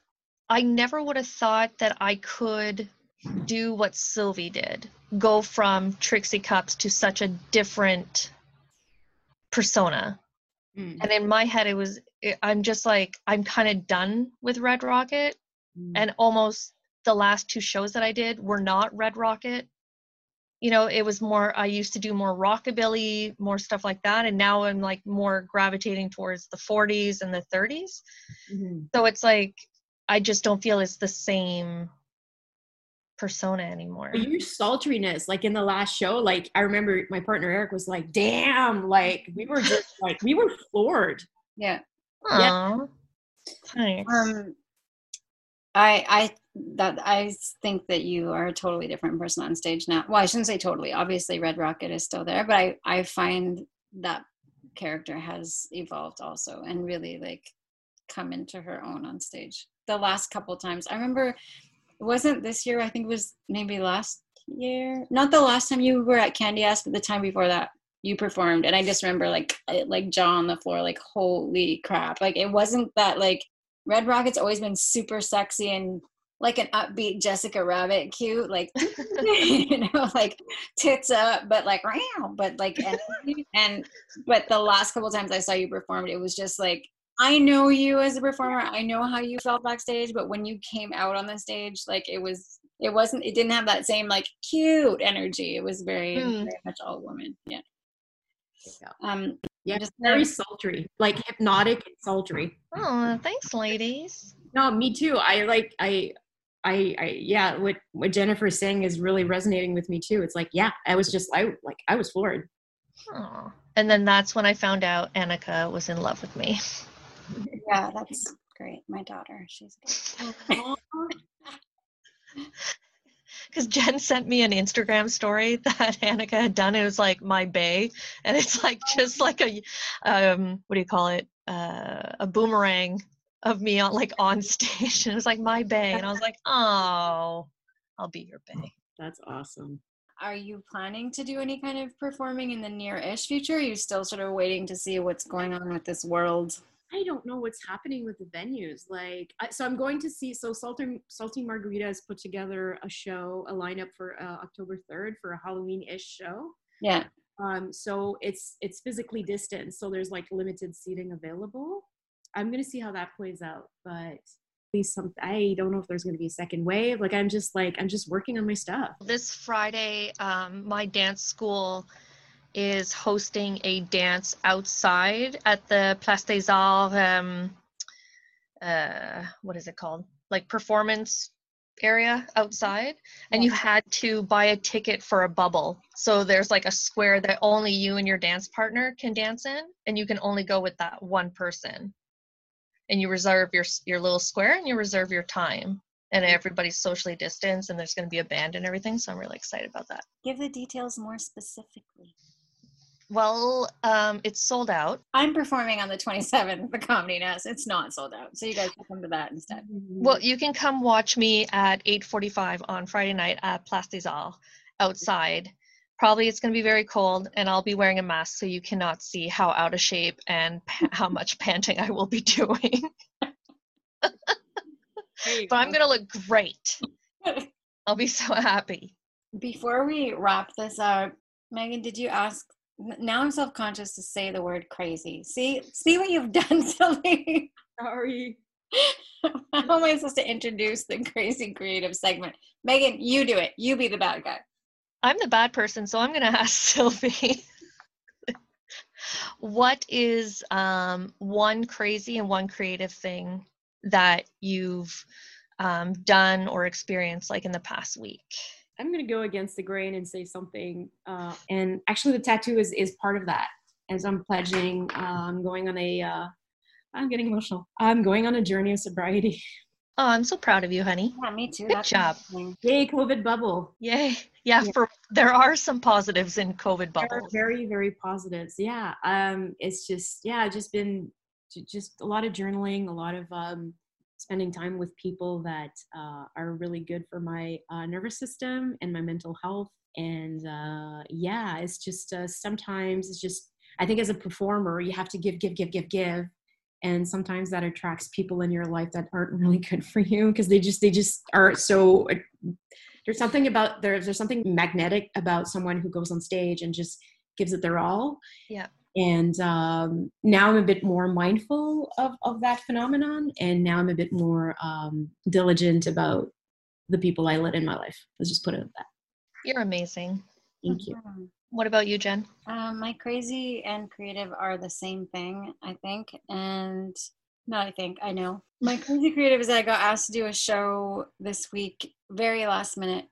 I never would have thought that I could do what Sylvie did go from Trixie Cups to such a different persona. Mm, And in my head, it was, it, I'm just like, I'm kind of done with Red Rocket. mm. And almost the last two shows that I did were not Red Rocket. You know, it was more, I used to do more rockabilly, more stuff like that. And now I'm like more gravitating towards the 40s and the 30s. Mhm. So it's like, I just don't feel it's the same persona anymore. But your sultriness like in the last show like i remember my partner eric was like damn like we were just like we were floored Yeah. Aw, Thanks. Um, I I that I think that you are a totally different person on stage now. Well, I shouldn't say totally. Obviously, Red Rocket is still there, but I I find that character has evolved also and really like come into her own on stage. The last couple times, I remember it wasn't this year. I think it was maybe last year. Not the last time you were at Candy Ass, but the time before that you performed and i just remember like like jaw on the floor like holy crap like it wasn't that like red rocket's always been super sexy and like an upbeat jessica rabbit cute like you know like tits up but like wow but like and, and but the last couple times i saw you performed it was just like i know you as a performer i know how you felt backstage but when you came out on the stage like it was it wasn't it didn't have that same like cute energy it was very, mm. very much all woman yeah um, yeah, just very sultry, like hypnotic and sultry. Oh, thanks, ladies. No, me too. I like I I, I yeah, what what Jennifer's saying is really resonating with me too. It's like, yeah, I was just I like I was floored. Oh. And then that's when I found out Annika was in love with me. Yeah, that's great. My daughter, she's because Jen sent me an Instagram story that Annika had done. It was like my bay, and it's like just like a um, what do you call it? Uh, a boomerang of me on like on stage, and it was like my bay, and I was like, oh, I'll be your bay. That's awesome. Are you planning to do any kind of performing in the near-ish future? are you still sort of waiting to see what's going on with this world? I don't know what's happening with the venues. Like, I, so I'm going to see. So Salty Salty Margarita has put together a show, a lineup for uh, October 3rd for a Halloween-ish show. Yeah. Um. So it's it's physically distant. So there's like limited seating available. I'm gonna see how that plays out, but at least some i don't know if there's going to be a second wave like i'm just like i'm just working on my stuff this friday um, my dance school is hosting a dance outside at the Place des Arts. Um, uh, what is it called? Like performance area outside, and you had to buy a ticket for a bubble. So there's like a square that only you and your dance partner can dance in, and you can only go with that one person. And you reserve your your little square, and you reserve your time and everybody's socially distanced and there's going to be a band and everything so i'm really excited about that give the details more specifically well, um, it's sold out. I'm performing on the 27th, the Comedy Nest. It's not sold out, so you guys can come to that instead. Well, you can come watch me at 8:45 on Friday night at Place des Arts outside. Probably it's going to be very cold, and I'll be wearing a mask, so you cannot see how out of shape and pa- how much panting I will be doing. but I'm going to look great. I'll be so happy. Before we wrap this up, Megan, did you ask now I'm self conscious to say the word crazy. See, see what you've done, Sylvie. Sorry. How am I supposed to introduce the crazy creative segment? Megan, you do it. You be the bad guy. I'm the bad person, so I'm going to ask Sylvie. what is um, one crazy and one creative thing that you've um, done or experienced like in the past week? I'm going to go against the grain and say something. Uh, and actually, the tattoo is is part of that. As I'm pledging, uh, I'm going on a. Uh, I'm getting emotional. I'm going on a journey of sobriety. Oh, I'm so proud of you, honey. Yeah, me too. Good That's job. Yay, COVID bubble. Yay. Yeah, yeah, for there are some positives in COVID bubble. very, very positives. Yeah. Um, it's just yeah, just been just a lot of journaling, a lot of um, spending time with people that uh, are really good for my uh, nervous system and my mental health. And uh, yeah, it's just uh, sometimes it's just, I think as a performer, you have to give, give, give, give, give. And sometimes that attracts people in your life that aren't really good for you because they just, they just are so, there's something about, there's, there's something magnetic about someone who goes on stage and just gives it their all. Yeah and um, now i'm a bit more mindful of, of that phenomenon and now i'm a bit more um, diligent about the people i let in my life. Let's just put it at that. You're amazing. Thank you. Mm-hmm. what about you jen? Um, my crazy and creative are the same thing i think and no, i think i know. My crazy creative is that i got asked to do a show this week very last minute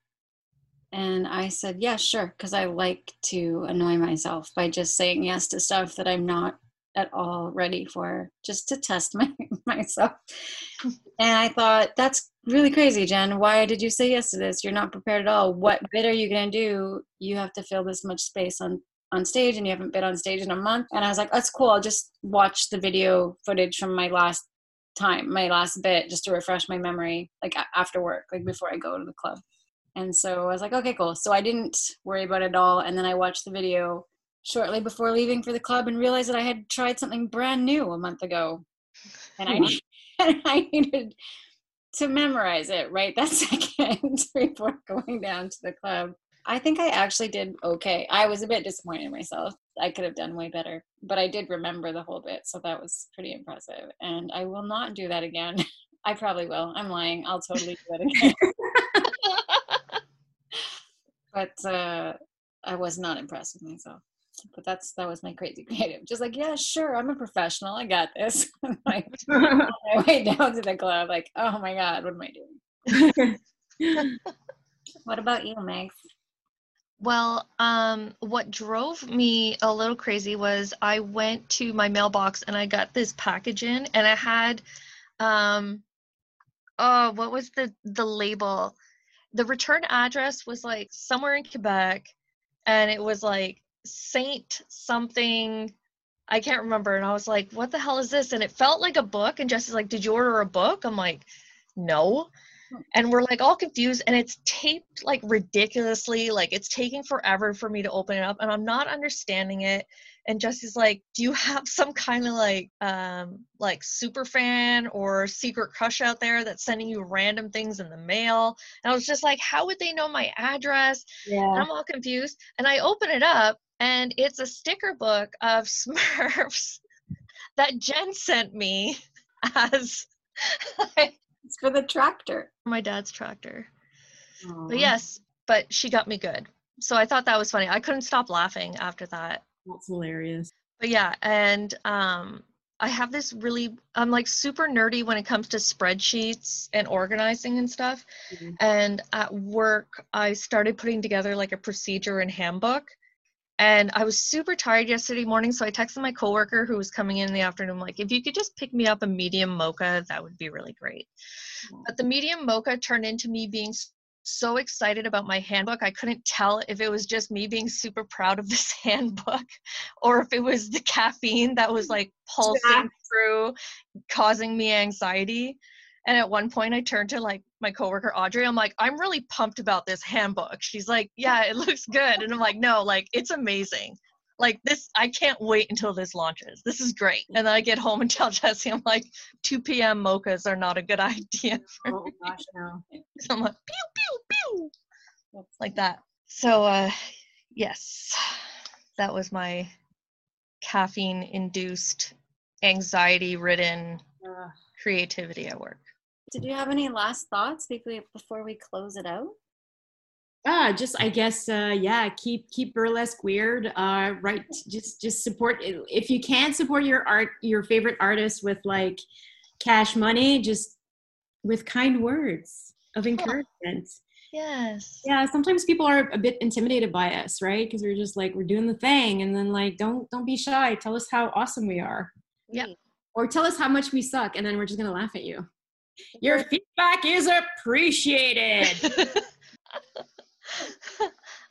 and I said, yeah, sure, because I like to annoy myself by just saying yes to stuff that I'm not at all ready for just to test my myself. and I thought that's really crazy, Jen. Why did you say yes to this? You're not prepared at all. What bit are you gonna do? You have to fill this much space on on stage and you haven't been on stage in a month. And I was like, that's cool. I'll just watch the video footage from my last time, my last bit, just to refresh my memory, like after work, like before I go to the club. And so I was like, okay, cool. So I didn't worry about it at all. And then I watched the video shortly before leaving for the club and realized that I had tried something brand new a month ago. And I, hmm. and I needed to memorize it right that second before going down to the club. I think I actually did okay. I was a bit disappointed in myself. I could have done way better, but I did remember the whole bit, so that was pretty impressive. And I will not do that again. I probably will. I'm lying. I'll totally do it again. But uh, I was not impressed with myself. But that's that was my crazy creative. Just like, yeah, sure, I'm a professional. I got this. like, on my way down to the club, like, oh my god, what am I doing? what about you, Megs? Well, um, what drove me a little crazy was I went to my mailbox and I got this package in, and I had, um, oh, what was the the label? The return address was like somewhere in Quebec and it was like Saint something I can't remember and I was like what the hell is this? And it felt like a book and Jesse's like did you order a book? I'm like no. Hmm. and we're like all confused and it's taped like ridiculously like it's taking forever for me to open it up and I'm not understanding it and Jesse's like, "Do you have some kind of like um like super fan or secret crush out there that's sending you random things in the mail?" And I was just like, "How would they know my address?" Yeah. And I'm all confused. And I open it up and it's a sticker book of Smurfs that Jen sent me as it's for the tractor. My dad's tractor. Aww. But yes, but she got me good. So I thought that was funny. I couldn't stop laughing after that. That's hilarious. But yeah, and um, I have this really, I'm like super nerdy when it comes to spreadsheets and organizing and stuff. Mm-hmm. And at work, I started putting together like a procedure and handbook. And I was super tired yesterday morning, so I texted my coworker who was coming in, in the afternoon, like, if you could just pick me up a medium mocha, that would be really great. Mm-hmm. But the medium mocha turned into me being so excited about my handbook. I couldn't tell if it was just me being super proud of this handbook or if it was the caffeine that was like pulsing yeah. through, causing me anxiety. And at one point, I turned to like my coworker Audrey. I'm like, I'm really pumped about this handbook. She's like, Yeah, it looks good. And I'm like, No, like it's amazing like this i can't wait until this launches. This is great. And then i get home and tell jesse i'm like 2 p.m mochas are not a good idea. Oh me. gosh no. So i'm like pew pew pew. Like that. So uh yes that was my caffeine induced anxiety ridden uh, creativity at work. Did you have any last thoughts before we close it out ah just i guess uh yeah keep keep burlesque weird uh right just just support if you can't support your art your favorite artist with like cash money just with kind words of encouragement. Yes. Yeah sometimes people are a bit intimidated by us right? Because we're just like we're doing the thing and then like don't don't be shy. Tell us how awesome we are. Yeah. Or tell us how much we suck and then we're just gonna laugh at you. Your feedback is appreciated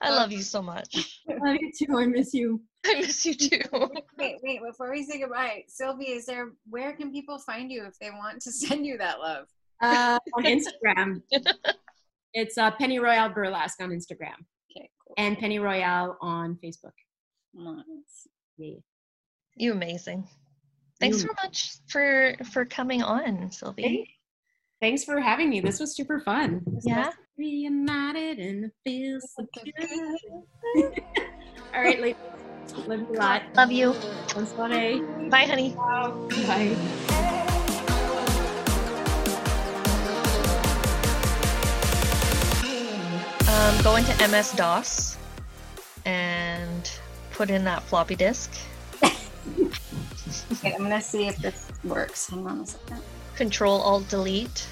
I love you so much. I love you too. I miss you. I miss you too. wait, wait, before we say goodbye, Sylvie, is there where can people find you if they want to send you that love? Uh, on Instagram. it's uh, Penny Royale Burlesque on Instagram. Okay, cool. And Penny Royale on Facebook. Nice. Yeah. You amazing. Thanks so much for for coming on, Sylvie. Thanks for having me. This was super fun. yeah. Reunited and it feels so good. All right, ladies. Love you a lot. Love you. Bonsoir. Bye, honey. Bye. Um, go into MS DOS and put in that floppy disk. okay, I'm gonna see if this works. Hang on a second. Control Alt Delete